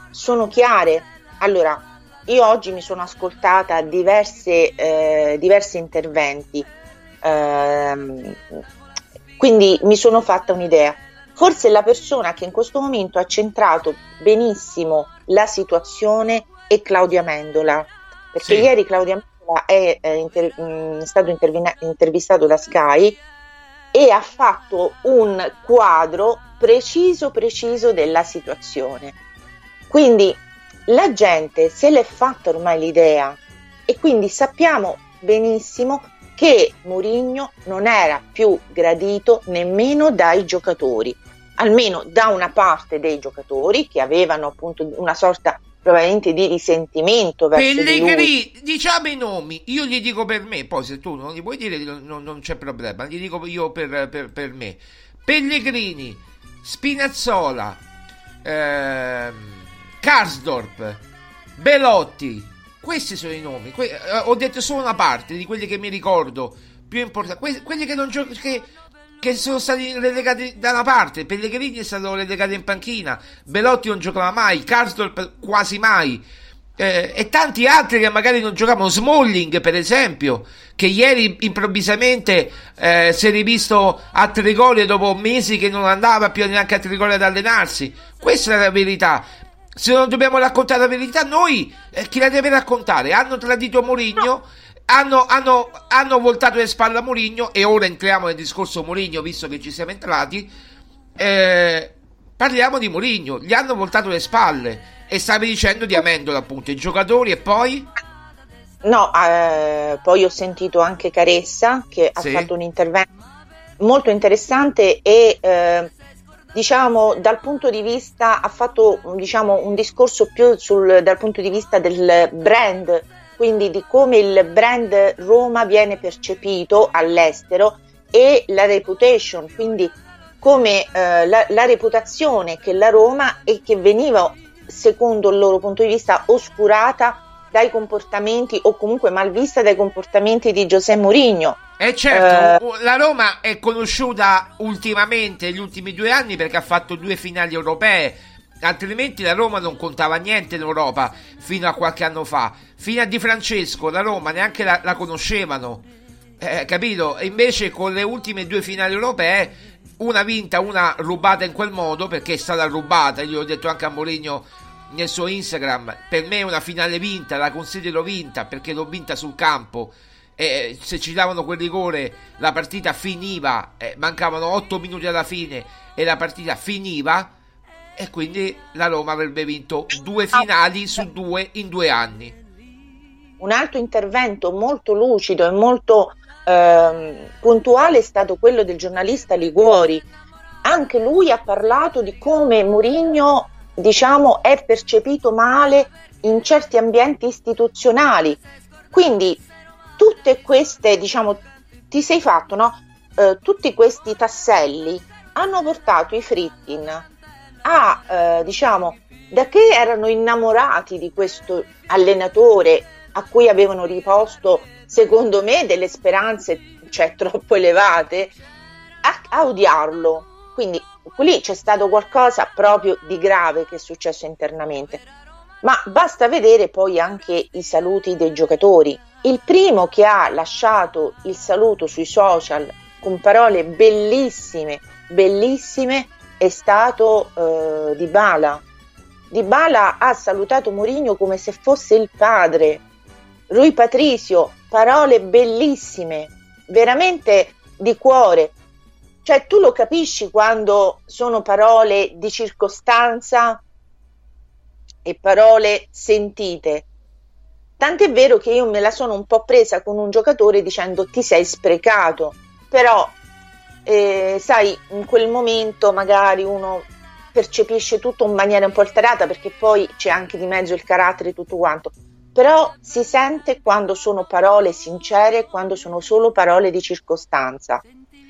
sono chiare, allora, io oggi mi sono ascoltata diverse, eh, diversi interventi, ehm, quindi mi sono fatta un'idea. Forse la persona che in questo momento ha centrato benissimo la situazione è Claudia Mendola, perché sì. ieri Claudia Mendola è eh, inter- mm, stato intervina- intervistato da Sky e ha fatto un quadro preciso preciso della situazione. Quindi la gente se l'è fatta ormai l'idea e quindi sappiamo benissimo che Mourinho non era più gradito nemmeno dai giocatori, almeno da una parte dei giocatori che avevano appunto una sorta probabilmente di risentimento verso Pellegrini, di diciamo i nomi, io gli dico per me, poi se tu non li vuoi dire non, non c'è problema, gli dico io per, per, per me. Pellegrini, Spinazzola, ehm, Karsdorp, Belotti. Questi sono i nomi. Que- eh, ho detto solo una parte di quelli che mi ricordo più importanti. Que- quelli che, non gio- che, sono stati relegati da una parte. Pellegrini è stato relegato in panchina. Belotti non giocava mai. Karsdorp quasi mai. Eh, e tanti altri che magari non giocavano. Smalling, per esempio, che ieri improvvisamente eh, si è rivisto a Trigoria dopo mesi che non andava più neanche a Trigoria ad allenarsi. Questa è la verità se non dobbiamo raccontare la verità, noi eh, chi la deve raccontare? Hanno tradito Mourinho, no. Hanno, hanno, hanno, voltato le spalle a Mourinho e ora entriamo nel discorso Mourinho, visto che ci siamo entrati. Eh, parliamo di Mourinho, gli hanno voltato le spalle e stavi dicendo di Amendola appunto, i giocatori e poi... No, eh, poi ho sentito anche Caressa che sì. ha fatto un intervento molto interessante e eh, diciamo, dal punto di vista, ha fatto diciamo, un discorso più sul, dal punto di vista del brand, quindi di come il brand Roma viene percepito all'estero e la reputation, quindi come eh, la, la reputazione che la Roma e che veniva, secondo il loro punto di vista, oscurata dai comportamenti o comunque mal vista dai comportamenti di Giuseppe Mourinho e eh certo, uh, la Roma è conosciuta ultimamente, negli ultimi due anni, perché ha fatto due finali europee. Altrimenti la Roma non contava niente in Europa fino a qualche anno fa. Fino a Di Francesco, la Roma neanche la, la conoscevano. Eh, capito? Invece con le ultime due finali europee, una vinta, una rubata in quel modo, perché è stata rubata, io ho detto anche a Mourinho nel suo Instagram, per me è una finale vinta, la considero vinta perché l'ho vinta sul campo. Eh, se ci davano quel rigore la partita finiva, eh, mancavano 8 minuti alla fine e la partita finiva e quindi la Roma avrebbe vinto due finali su due in due anni. Un altro intervento molto lucido e molto ehm, puntuale è stato quello del giornalista Liguori. Anche lui ha parlato di come Mourinho diciamo, è percepito male in certi ambienti istituzionali. Quindi tutte queste, diciamo, ti sei fatto, no? Eh, tutti questi tasselli hanno portato i Fritkin a, eh, diciamo, da che erano innamorati di questo allenatore a cui avevano riposto, secondo me, delle speranze cioè, troppo elevate, a, a odiarlo. Quindi lì c'è stato qualcosa proprio di grave che è successo internamente. Ma basta vedere poi anche i saluti dei giocatori. Il primo che ha lasciato il saluto sui social con parole bellissime, bellissime, è stato eh, Dybala. Dybala ha salutato Mourinho come se fosse il padre. Rui Patricio, parole bellissime, veramente di cuore. Cioè tu lo capisci quando sono parole di circostanza e parole sentite. Tant'è vero che io me la sono un po' presa con un giocatore dicendo ti sei sprecato, però eh, sai, in quel momento magari uno percepisce tutto in maniera un po' alterata perché poi c'è anche di mezzo il carattere e tutto quanto. Però si sente quando sono parole sincere, quando sono solo parole di circostanza.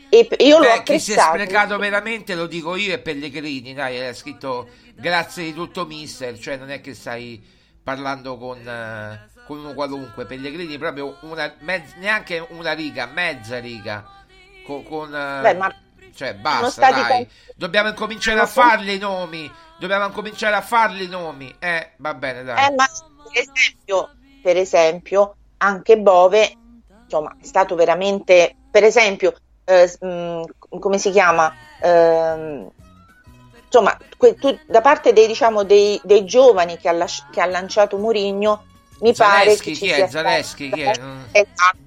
E io Beh, l'ho chi si è sprecato veramente lo dico io e Pellegrini, dai, è scritto grazie di tutto mister, cioè non è che stai parlando con, eh, con uno qualunque, Pellegrini proprio una, mezz- neanche una riga, mezza riga, con... con eh, Beh, ma cioè basta, dai, tanti- dobbiamo incominciare a farli i nomi, dobbiamo incominciare a farli i nomi, eh, va bene, dai. Eh, ma per esempio, per esempio, anche Bove, insomma, è stato veramente, per esempio, eh, mh, come si chiama? Ehm, insomma, que- tu- da parte dei, diciamo, dei, dei giovani che ha, lasci- che ha lanciato Murigno, mi pare Zaleschi, che ci chi è? Zaleschi, chi è? Mm. Esatto,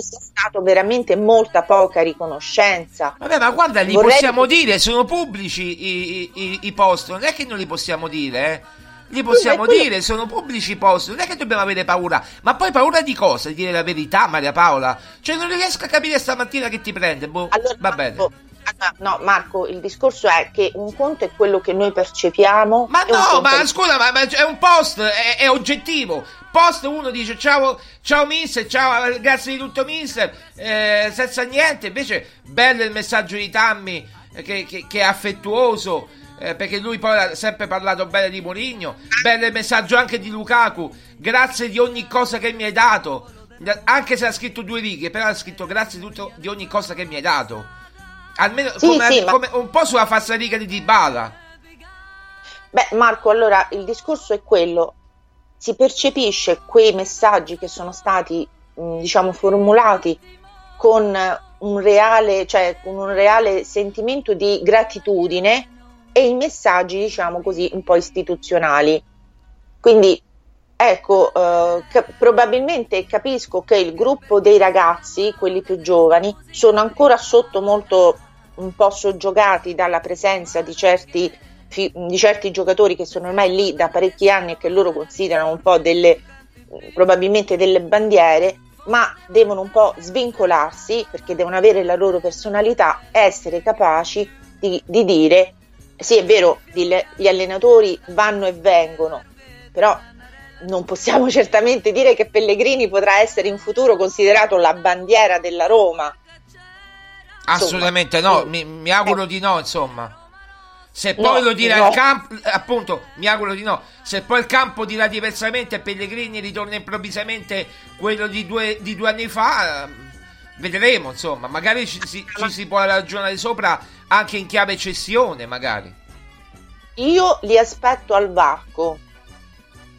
ci sia stato veramente molta poca riconoscenza. Vabbè, ma guarda, li Vorrei- possiamo dire, sono pubblici i, i- i post, non è che non li possiamo dire, eh. Li possiamo quello- dire, sono pubblici i post, non è che dobbiamo avere paura. Ma poi paura di cosa? Di dire la verità, Maria Paola? Cioè, non riesco a capire stamattina che ti prende. Boh, Allora, va bene. Marco, allora, no, Marco, il discorso è che un conto è quello che noi percepiamo. Ma no, ma è- scusa, ma, ma è un post, è, è oggettivo. Post uno dice ciao, ciao mister, ciao, grazie di tutto mister, eh, senza niente. Invece bello il messaggio di Tammy eh, che, che- che è affettuoso. eh, perché lui poi ha sempre parlato bene di Mourinho. Bello il messaggio anche di Lukaku. Grazie di ogni cosa che mi hai dato. Anche se ha scritto due righe, però ha scritto grazie di, tutto, di ogni cosa che mi hai dato. Almeno Sì, come, sì, ma- come- un po' sulla falsariga di Dybala. Beh, Marco, allora il discorso è quello. Si percepisce quei messaggi che sono stati, mh, diciamo, formulati con un reale, cioè con un reale sentimento di gratitudine e i messaggi, diciamo così, un po' istituzionali. Quindi, ecco, eh, ca- probabilmente capisco che il gruppo dei ragazzi, quelli più giovani, sono ancora sotto molto un po' soggiogati dalla presenza di certi, di certi giocatori che sono ormai lì da parecchi anni e che loro considerano un po' delle, probabilmente delle bandiere, ma devono un po' svincolarsi perché devono avere la loro personalità, essere capaci di, di dire sì, è vero, gli allenatori vanno e vengono, però non possiamo certamente dire che Pellegrini potrà essere in futuro considerato la bandiera della Roma. Assolutamente no, mi, mi auguro di no, insomma. Se No, poi lo dirà no. il campo, appunto, mi auguro di no. Se poi il campo dirà diversamente e Pellegrini ritorna improvvisamente quello di due, di due anni fa, ehm, vedremo, insomma. Magari ci, si, ci si può ragionare sopra anche in chiave cessione, magari. Io li aspetto al varco.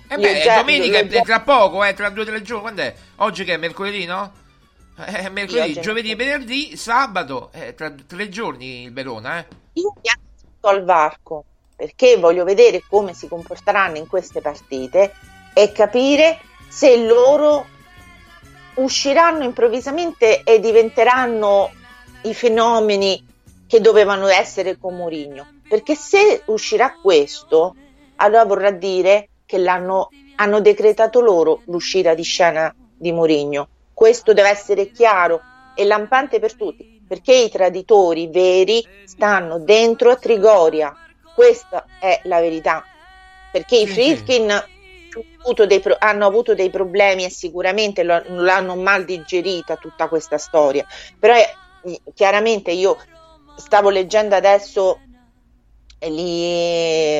E Io beh, già- domenica è tra poco, eh, tra due o tre giorni. Quando è? Oggi che è mercoledì, no? Eh, mercoledì, sì, giovedì, venerdì, sabato, eh, tra tre giorni il Verona. Eh. Io pianto al varco perché voglio vedere come si comporteranno in queste partite e capire se loro usciranno improvvisamente e diventeranno i fenomeni che dovevano essere con Mourinho. Perché se uscirà questo, allora vorrà dire che l'hanno hanno decretato loro l'uscita di scena di Mourinho. Questo deve essere chiaro e lampante per tutti, perché i traditori veri stanno dentro a Trigoria. Questa è la verità. Perché i Friedkin hanno avuto dei problemi e sicuramente lo, l'hanno mal digerita tutta questa storia. Però è, eh, chiaramente io stavo leggendo adesso lì,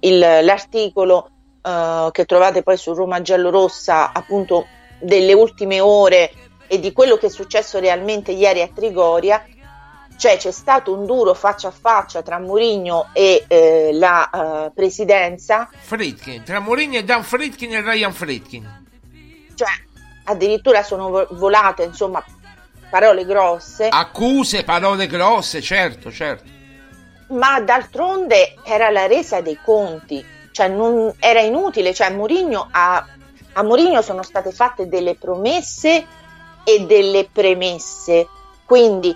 il, l'articolo uh, che trovate poi su Roma Giallorossa, appunto delle ultime ore e di quello che è successo realmente ieri a Trigoria, cioè c'è stato un duro faccia a faccia tra Mourinho e eh, la uh, presidenza. Fritkin, tra Mourinho e Dan Fritkin e Ryan Fritkin. Cioè, addirittura sono volate, insomma, parole grosse. Accuse, parole grosse, certo, certo. Ma d'altronde era la resa dei conti, cioè non, era inutile, cioè Mourinho a, a Mourinho sono state fatte delle promesse e delle premesse, quindi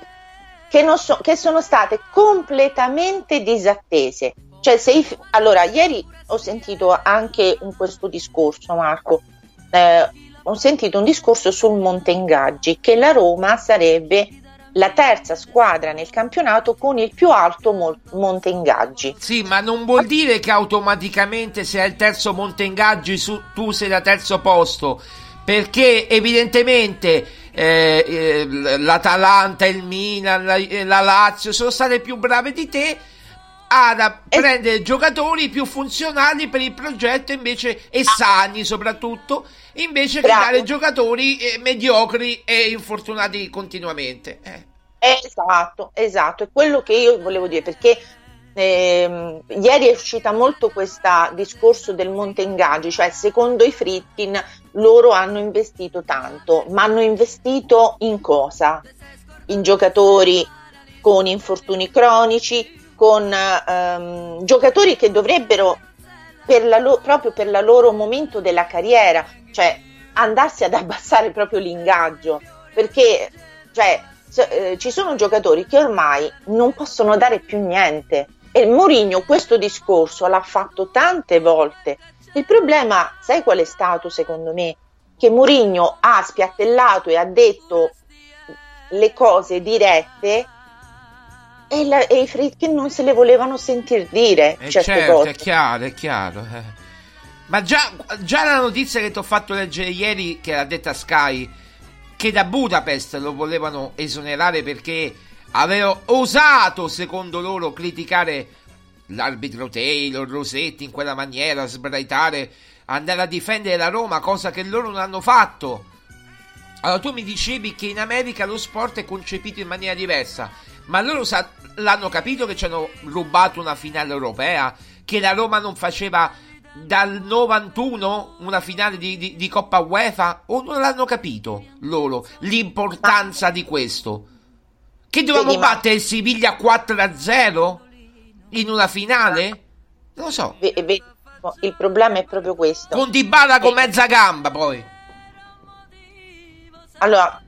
che, so, che sono state completamente disattese. Cioè, i, allora, ieri ho sentito anche in questo discorso, Marco, eh, ho sentito un discorso sul Monte Ingaggi, che la Roma sarebbe la terza squadra nel campionato con il più alto mo- monte ingaggi. Sì, ma non vuol dire che automaticamente se hai il terzo monte ingaggi su- tu sei da terzo posto, perché evidentemente eh, eh, l'Atalanta, il Milan, la, eh, la, Lazio sono state più brave di te ad es- prendere giocatori più funzionali per il progetto invece e sani soprattutto invece Bravo. che dare giocatori eh, mediocri e infortunati continuamente. Eh. Esatto, esatto, è quello che io volevo dire perché eh, ieri è uscita molto questo discorso del monte ingaggi, cioè secondo i Fritkin loro hanno investito tanto, ma hanno investito in cosa? In giocatori con infortuni cronici, con ehm, giocatori che dovrebbero per lo- proprio per il loro momento della carriera, cioè andarsi ad abbassare proprio l'ingaggio, perché cioè, eh, ci sono giocatori che ormai non possono dare più niente. E Mourinho questo discorso l'ha fatto tante volte. Il problema, sai qual è stato secondo me? Che Mourinho ha spiattellato e ha detto le cose dirette e, la, e i Fritkin non se le volevano sentir dire. Eh certo, cose. è chiaro, è chiaro. Eh. Ma già, già, la notizia che ti ho fatto leggere ieri, che l'ha detta Sky, che da Budapest lo volevano esonerare perché aveva osato, secondo loro, criticare l'arbitro Taylor, Rosetti in quella maniera, sbraitare, andare a difendere la Roma, cosa che loro non hanno fatto. Allora tu mi dicevi che in America lo sport è concepito in maniera diversa, ma loro sa- l'hanno capito che ci hanno rubato una finale europea, che la Roma non faceva dal 91 una finale di, di, di Coppa UEFA o non l'hanno capito loro l'importanza di questo? Che dovevamo battere il Siviglia 4-0 in una finale? Non lo so. Il problema è proprio questo. Con Dybala con mezza gamba poi. Allora,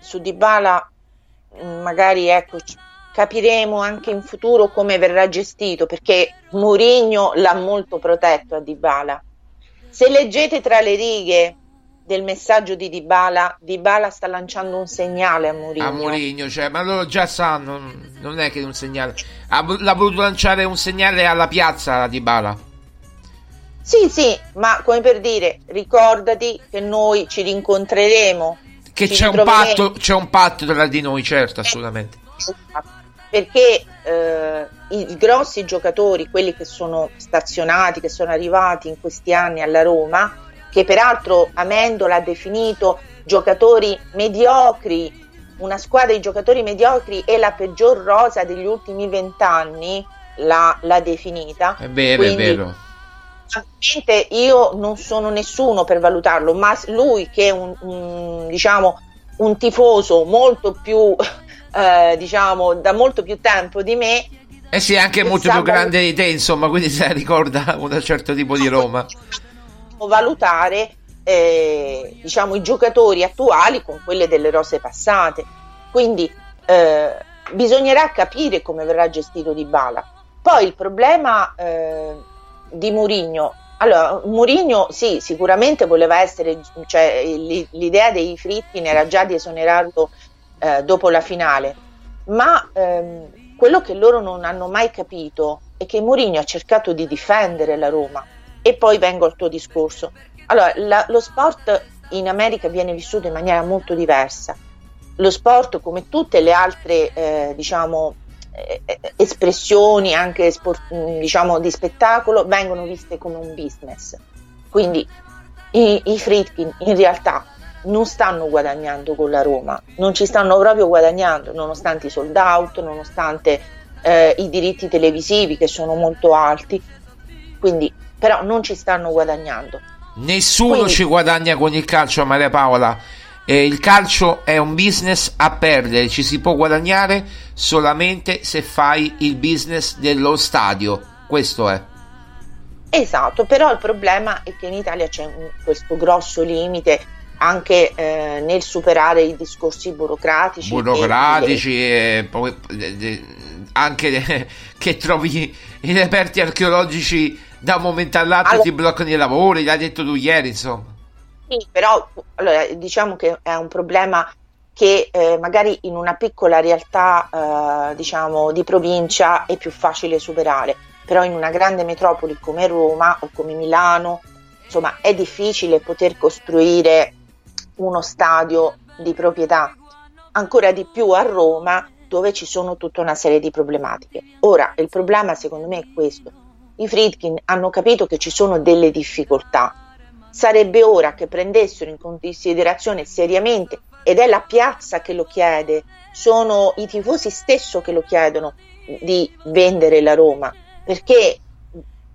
su Dybala mm, magari ecco capiremo anche in futuro come verrà gestito perché Mourinho l'ha molto protetto a Dybala. Se leggete tra le righe del messaggio di Dybala, Dybala sta lanciando un segnale a Mourinho. A Mourinho, cioè, ma loro già sanno, non è che un segnale. Ha, l'ha voluto lanciare un segnale alla piazza a Dybala. Sì, sì, ma come per dire, ricordati che noi ci rincontreremo. Che c'è un, patto, c'è un patto tra di noi, certo, assolutamente. Esatto perché eh, i, grossi giocatori, quelli che sono stazionati, che sono arrivati in questi anni alla Roma, che peraltro Amendola ha definito giocatori mediocri, una squadra di giocatori mediocri è la peggior rosa degli ultimi vent'anni, l'ha, l'ha definita. È vero, Quindi, è vero. Io non sono nessuno per valutarlo, ma lui che è un, un diciamo un tifoso molto più, eh, diciamo, da molto più tempo di me. Eh sì, anche molto più grande di te, insomma, quindi se ricorda un certo tipo di Roma. Valutare, eh, diciamo, i giocatori attuali con quelle delle rose passate. Quindi eh, bisognerà capire come verrà gestito Di Bala. Poi il problema eh, di Murigno allora, Mourinho sì, sicuramente voleva essere, cioè, l'idea dei Fritkin era già di esonerarlo eh, dopo la finale, ma ehm, quello che loro non hanno mai capito è che Mourinho ha cercato di difendere la Roma. E poi vengo al tuo discorso. Allora, la, lo sport in America viene vissuto in maniera molto diversa. Lo sport, come tutte le altre, eh, diciamo, eh, espressioni anche sport, diciamo di spettacolo vengono viste come un business. Quindi i, i Fritkin in realtà non stanno guadagnando con la Roma, non ci stanno proprio guadagnando nonostante i sold out, nonostante eh, i diritti televisivi che sono molto alti, quindi però non ci stanno guadagnando. Nessuno Quindi, ci guadagna con il calcio, Maria Paola. Eh, il calcio è un business a perdere, ci si può guadagnare solamente se fai il business dello stadio. Questo è. Esatto, però il problema è che in Italia c'è questo grosso limite anche eh, nel superare i discorsi burocratici. Burocratici e, e poi eh, anche che trovi i reperti archeologici da un momento all'altro allora, ti bloccano i lavori, l'hai detto tu ieri, insomma. Sì, però allora, diciamo che è un problema che eh, magari in una piccola realtà eh, diciamo di provincia è più facile superare, però in una grande metropoli come Roma o come Milano, insomma, è difficile poter costruire uno stadio di proprietà, ancora di più a Roma dove ci sono tutta una serie di problematiche. Ora, il problema secondo me è questo. I Friedkin hanno capito che ci sono delle difficoltà Sarebbe ora che prendessero in considerazione seriamente, ed è la piazza che lo chiede, sono i tifosi stesso che lo chiedono di vendere la Roma, perché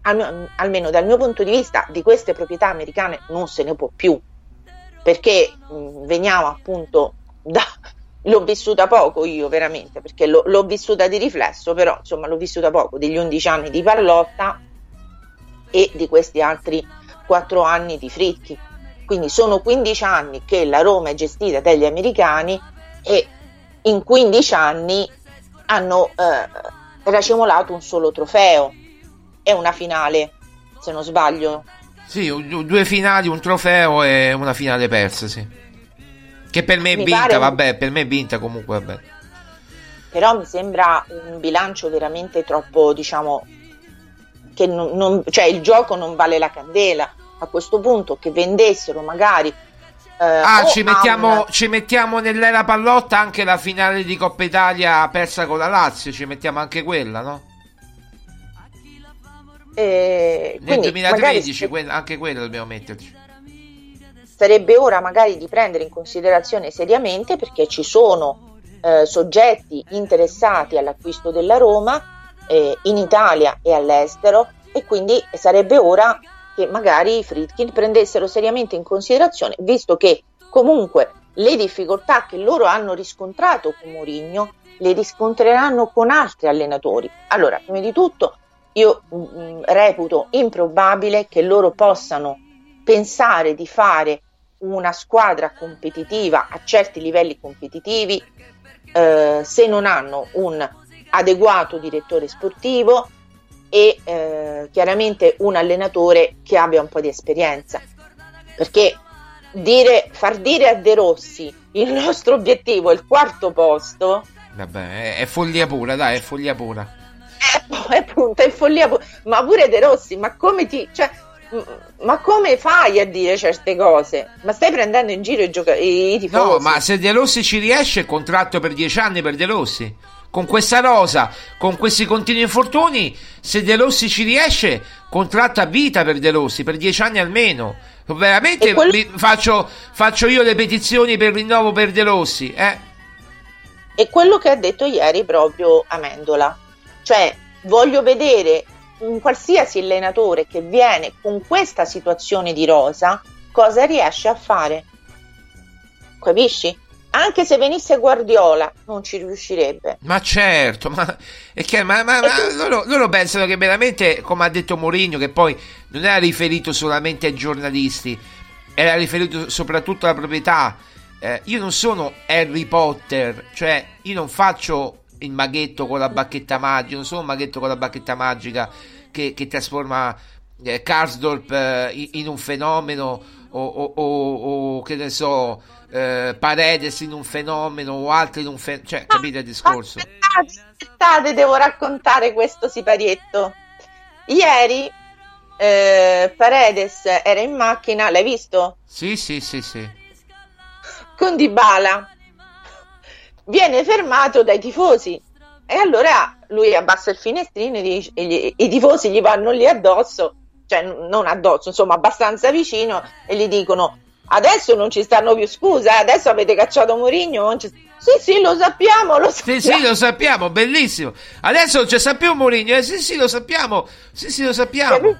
almeno dal mio punto di vista di queste proprietà americane non se ne può più, perché mh, veniamo appunto da, l'ho vissuta poco io veramente, perché lo, l'ho vissuta di riflesso, però insomma l'ho vissuta poco, degli 11 anni di Pallotta e di questi altri 4 anni di Fricchi. Quindi sono 15 anni che la Roma è gestita dagli americani e in 15 anni hanno eh, racimolato un solo trofeo e una finale, se non sbaglio. Sì, due finali, un trofeo e una finale persa, sì. Che per me è mi vinta, vabbè, per me è vinta comunque, vabbè. Però mi sembra un bilancio veramente troppo, diciamo, che non, non, cioè il gioco non vale la candela a questo punto che vendessero magari eh, ah, ci mettiamo, una... ci mettiamo, nell'era pallotta anche la finale di Coppa Italia persa con la Lazio, ci mettiamo anche quella, no? Eh, Nel 2013 magari... anche quella dobbiamo metterci. Sarebbe ora magari di prendere in considerazione seriamente perché ci sono eh, soggetti interessati all'acquisto della Roma eh, in Italia e all'estero e quindi sarebbe ora che magari i Fritkin prendessero seriamente in considerazione, visto che comunque le difficoltà che loro hanno riscontrato con Mourinho le riscontreranno con altri allenatori. Allora, prima di tutto, io mh, mm, reputo improbabile che loro possano pensare di fare una squadra competitiva a certi livelli competitivi eh, se non hanno un adeguato direttore sportivo, e eh, chiaramente un allenatore che abbia un po' di esperienza. Perché dire, far dire a De Rossi il nostro obiettivo è il quarto posto. Vabbè, è follia pura, dai, è follia pura. È, è, appunto, è follia. Ma pure De Rossi, ma come ti. Cioè, ma come fai a dire certe cose? Ma stai prendendo in giro i, gioca- i tifosi? No, ma se De Rossi ci riesce, contratto per dieci anni per De Rossi con questa rosa, con questi continui infortuni, se De Rossi ci riesce, contratto a vita per De Rossi, per dieci anni almeno. Veramente quello... faccio, faccio, io le petizioni per rinnovo per De Rossi. Eh? E quello che ha detto ieri proprio Amendola, cioè voglio vedere un qualsiasi allenatore che viene con questa situazione di rosa cosa riesce a fare. Capisci? anche se venisse Guardiola non ci riuscirebbe. Ma certo, ma, è che, ma, ma, ma loro, loro, pensano che veramente, come ha detto Mourinho, che poi non era riferito solamente ai giornalisti, era riferito soprattutto alla proprietà. Eh, io non sono Harry Potter, cioè io non faccio il maghetto con la bacchetta magica, non sono un maghetto con la bacchetta magica che, che trasforma eh, Karsdorp eh, in un fenomeno o, o, o, o che ne so eh, Paredes in un fenomeno o altri in un fenomeno cioè capite il discorso? aspettate devo raccontare questo siparietto. Ieri eh, Paredes era in macchina l'hai visto? sì sì sì sì. Con Dybala viene fermato dai tifosi e allora lui abbassa il finestrino e, dice, e gli, i tifosi gli vanno lì addosso cioè non addosso, insomma abbastanza vicino e gli dicono adesso non ci stanno più scuse, eh, adesso avete cacciato Mourinho, ci... sì sì lo sappiamo, lo sappiamo. Sì sì lo sappiamo, bellissimo, adesso non c'è più Mourinho, eh, sì sì lo sappiamo, sì sì lo sappiamo.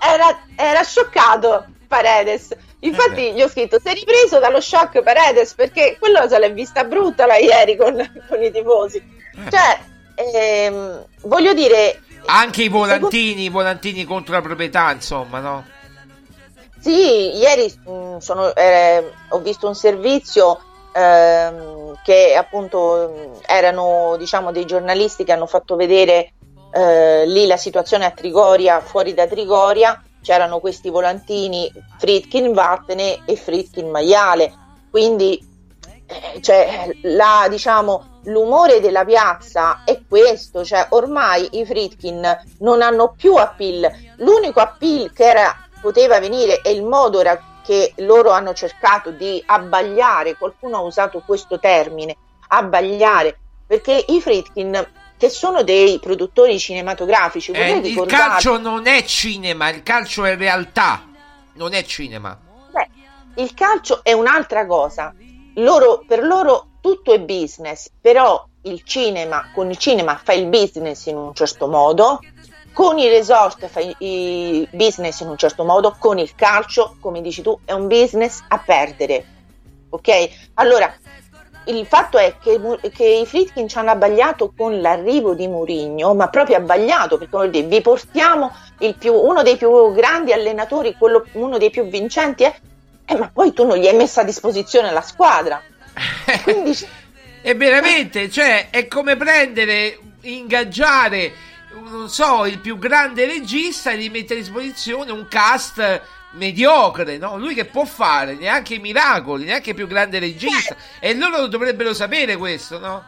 Era, era scioccato Paredes, infatti eh gli ho scritto sei ripreso dallo shock Paredes perché quello se l'è vista brutta la ieri con, con i tifosi, eh. cioè ehm, voglio dire anche i volantini, i volantini contro la proprietà, insomma, no? Sì, ieri mh, mm, sono, eh, ho visto un servizio eh, che appunto mm, erano diciamo dei giornalisti che hanno fatto vedere eh, lì la situazione a Trigoria, fuori da Trigoria, c'erano questi volantini Fritkin Vattene e Fritkin Maiale, quindi eh, cioè, la, diciamo, l'umore della piazza è questo, cioè ormai i Fritkin non hanno più appeal, l'unico appeal che era, poteva venire e il modo era che loro hanno cercato di abbagliare, qualcuno ha usato questo termine, abbagliare, perché i Fritkin che sono dei produttori cinematografici. Eh, il calcio non è cinema, il calcio è realtà, non è cinema. Beh, il calcio è un'altra cosa. Loro, per loro tutto è business, però il cinema, con il cinema fai il business in un certo modo, con i resort fai il business in un certo modo, con il calcio, come dici tu, è un business a perdere. Ok? Allora, il fatto è che, che i Fritkin ci hanno abbagliato con l'arrivo di Mourinho, ma proprio abbagliato, perché vuol dire, vi portiamo più, uno dei più grandi allenatori, quello, uno dei più vincenti, eh, eh, ma poi tu non gli hai messo a disposizione la squadra. Quindi... è veramente, cioè, è come prendere, ingaggiare, non so, il più grande regista e gli mettere a disposizione un cast mediocre, no? Lui che può fare neanche i miracoli, neanche il più grande regista. E loro dovrebbero sapere questo, no?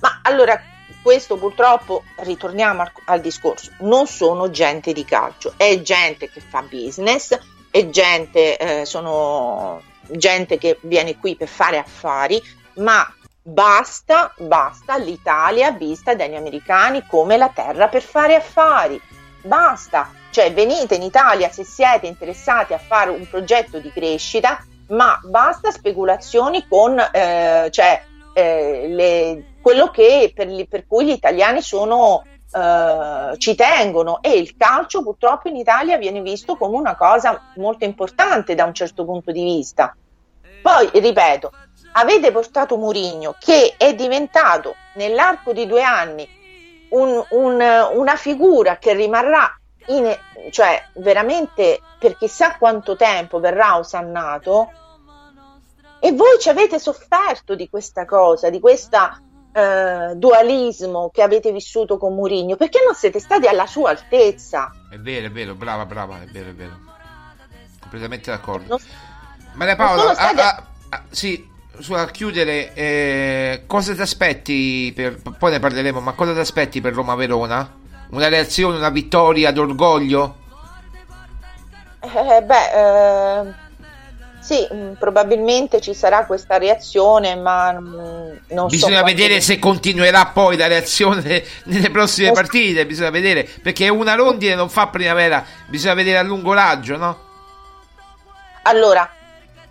Ma allora, questo purtroppo, ritorniamo al, al discorso, non sono gente di calcio, è gente che fa business, è gente, eh, sono gente che viene qui per fare affari, ma basta, basta, l'Italia vista dagli americani come la terra per fare affari. Basta, cioè venite in Italia se siete interessati a fare un progetto di crescita, ma basta speculazioni con eh, cioè, eh, le, quello che per, per, cui gli italiani sono, eh, ci tengono e il calcio purtroppo in Italia viene visto come una cosa molto importante da un certo punto di vista. Poi, ripeto, avete portato Murigno che è diventato nell'arco di due anni un, un, una figura che rimarrà in, cioè veramente per chissà quanto tempo verrà osannato e voi ci avete sofferto di questa cosa, di questo eh, dualismo che avete vissuto con Murigno, perché non siete stati alla sua altezza. È vero, è vero, brava, brava, è vero, è vero. Completamente d'accordo. Non, Maria Paola, ah, ah, ah, sì, a chiudere, eh, cosa ti aspetti? Per, poi ne parleremo, ma cosa ti aspetti per Roma-Verona? Una reazione, una vittoria d'orgoglio? Eh, beh, eh, sì, mm, probabilmente ci sarà questa reazione, ma mm, non Bisogna so vedere se continuerà poi la reazione nelle prossime partite, bisogna vedere, perché una rondine non fa primavera, bisogna vedere a lungo raggio, no? Allora,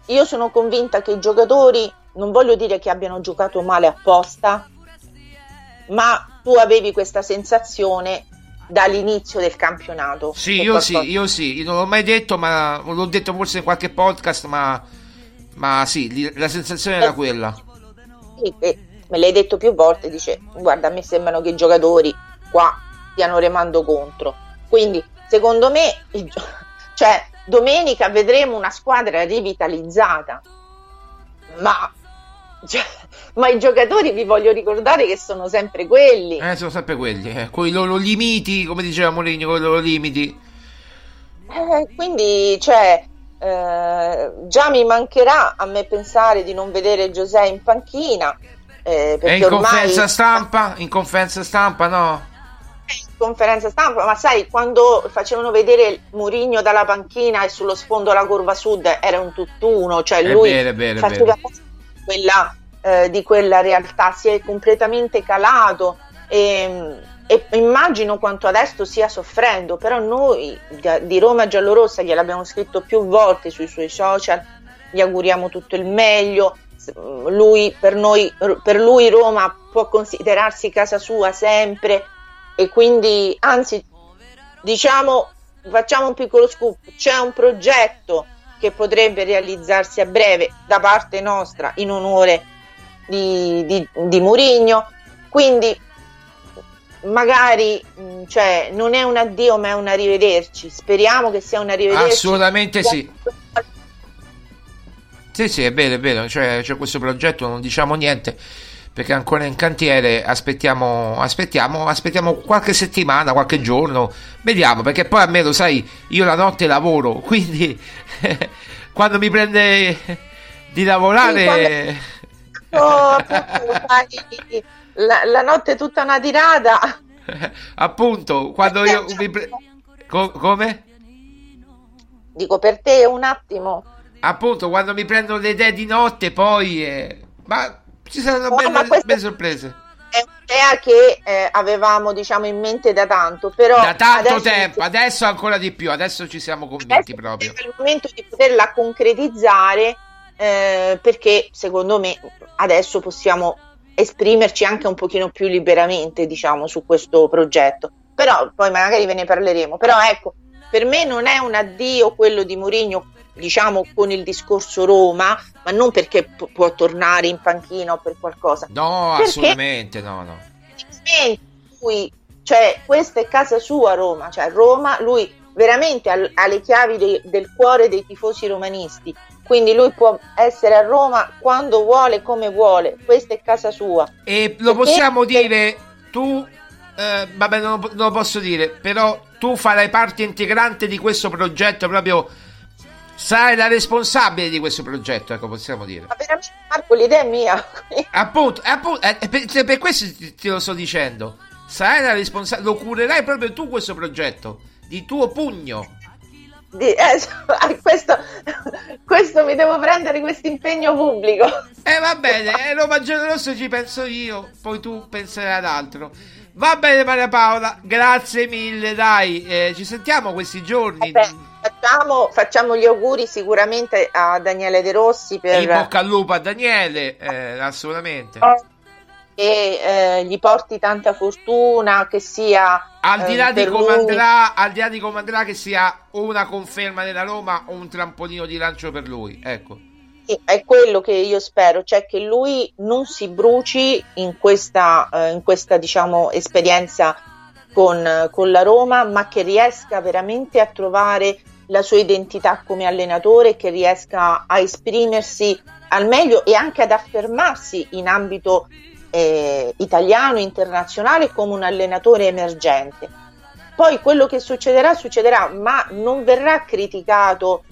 io sono convinta che i giocatori, non voglio dire che abbiano giocato male apposta, ma tu avevi questa sensazione dall'inizio del campionato. Sì, io qualcosa... sì, io sì, non l'ho mai detto, ma l'ho detto forse in qualche podcast, ma Ma sì, la sensazione era quella. Sì, me l'hai detto più volte, dice, guarda, a me sembrano che i giocatori qua stiano remando contro. Quindi, secondo me, il, cioè, domenica vedremo una squadra rivitalizzata, ma, cioè, ma i giocatori vi voglio ricordare che sono sempre quelli. Eh, sono sempre quelli, eh, con i loro limiti, come diceva Mourinho, con i loro limiti. Eh, quindi, cioè, eh, già mi mancherà a me pensare di non vedere Giuseppe in panchina. Eh, e in ormai... conferenza stampa? In conferenza stampa, no? Conferenza stampa, ma sai, quando facevano vedere Murigno dalla panchina e sullo sfondo la curva sud era un tutt'uno, cioè lui è vero, vero, faceva vero. Quella, eh, di quella realtà, si è completamente calato. E, e immagino quanto adesso stia soffrendo, però noi di Roma Giallorossa gliel'abbiamo scritto più volte sui suoi social, gli auguriamo tutto il meglio, lui, per, noi, per lui Roma può considerarsi casa sua sempre e quindi anzi diciamo facciamo un piccolo scoop, c'è un progetto che potrebbe realizzarsi a breve da parte nostra in onore di, di, di Murigno, quindi magari mm, cioè, non è un addio ma è un arrivederci. Speriamo che sia un arrivederci. Assolutamente sì. Sì sì è vero è vero. Cioè, c'è questo progetto non diciamo niente perché ancora in cantiere aspettiamo aspettiamo aspettiamo qualche settimana qualche giorno vediamo perché poi a me lo sai io la notte lavoro quindi quando mi prende di lavorare sì, oh, la, la notte è tutta una tirata. Appunto, quando io mi pre... Co- come? Dico per te un attimo. Appunto, quando mi prendo le idee di notte, poi. Eh... Ma ci saranno no, belle, belle sorprese. È un'idea che eh, avevamo, diciamo, in mente da tanto, però. Da tanto adesso tempo, ci... adesso ancora di più, adesso ci siamo convinti proprio. È il momento di poterla concretizzare. Eh, perché secondo me adesso possiamo esprimerci anche un pochino più liberamente, diciamo, su questo progetto. Però poi magari ve ne parleremo. Però ecco, per me non è un addio quello di Mourinho, diciamo, con il discorso Roma, ma non perché pu- può tornare in panchina o per qualcosa. No, assolutamente no, no. Lui, cioè, questa è casa sua Roma, cioè Roma, lui veramente ha, ha le chiavi de- del cuore dei tifosi romanisti quindi lui può essere a Roma quando vuole, come vuole, questa è casa sua. E lo Perché possiamo dire, tu, eh, vabbè non, non, lo posso dire, però tu farai parte integrante di questo progetto, proprio sarai la responsabile di questo progetto, ecco possiamo dire. Ma veramente Marco l'idea è mia. appunto, appunto eh, per, per, questo ti, te lo sto dicendo, sarai la responsabile, lo curerai proprio tu questo progetto, di tuo pugno di, eh, questo, questo, mi devo prendere questo impegno pubblico. E eh, va bene, eh, Roma Rosso ci penso io, poi tu penserai ad altro. Va bene Maria Paola, grazie mille, dai, eh, ci sentiamo questi giorni. Vabbè, facciamo, facciamo, gli auguri sicuramente a Daniele De Rossi per... In bocca al lupo a Daniele, eh, assolutamente. Oh e eh, gli porti tanta fortuna, che sia al di, là eh, di come andrà, al di là di come andrà, che sia una conferma della Roma o un trampolino di lancio per lui. Ecco. È quello che io spero, cioè che lui non si bruci in questa, eh, in questa diciamo, esperienza con, con la Roma, ma che riesca veramente a trovare la sua identità come allenatore, che riesca a esprimersi al meglio e anche ad affermarsi in ambito eh, italiano, internazionale come un allenatore emergente. Poi quello che succederà, succederà, ma non verrà criticato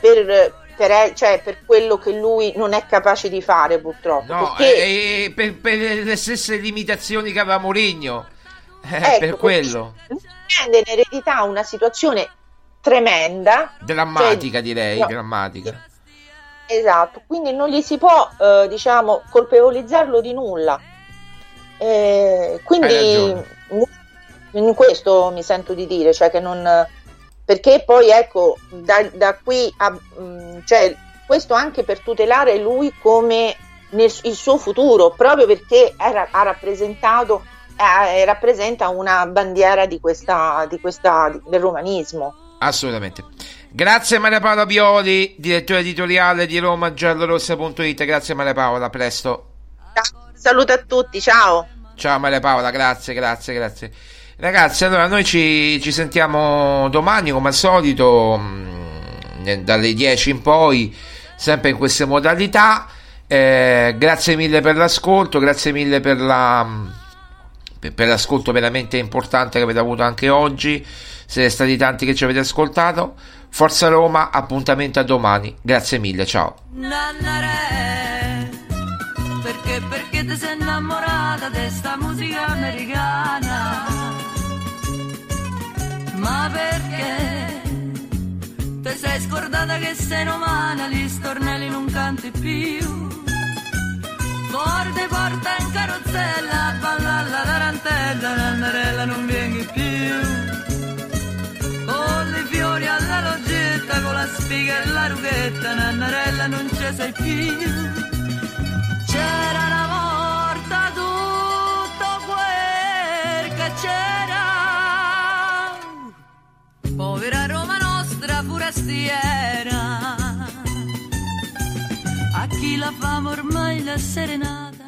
per, per, cioè, per quello che lui non è capace di fare, purtroppo. No, perché... eh, eh per, per, le stesse limitazioni che aveva Mourinho. Eh, ecco, per quello. Prende in eredità una situazione tremenda. Drammatica, cioè, direi, no, drammatica. Esatto, quindi non gli si può, eh, diciamo, colpevolizzarlo di nulla. Eh, quindi in questo mi sento di dire, cioè che non... Perché poi ecco, da, da qui a... Mm, cioè, questo anche per tutelare lui come nel, il suo futuro, proprio perché era, ha rappresentato, eh, rappresenta una bandiera di questa, di questa, del romanismo. Assolutamente. Grazie Maria Paola Bioli, direttore editoriale di romagiallorossa.it. Grazie Maria Paola, a presto. Saluto a tutti, ciao. Ciao Maria Paola, grazie, grazie, grazie. Ragazzi, allora noi ci, ci sentiamo domani come al solito mh, dalle 10 in poi, sempre in queste modalità. Eh, grazie mille per l'ascolto, grazie mille per, la, per, per l'ascolto veramente importante che avete avuto anche oggi. Siete stati tanti che ci avete ascoltato. Forza Roma, appuntamento a domani. Grazie mille, ciao. Nannare, perché, perché ti sei innamorata di sta musica americana? Ma perché ti sei scordata che sei umana, gli stornelli non canti più? Forte porta in carrozzella, balla la tarantella, Nannarella non vieni più con i fiori alla loggetta, con la spiga e la rughetta, Nannarella non ci sei più. C'era una volta tutto quel che c'era. Povera Roma nostra forestiera, a chi la fama ormai la serena.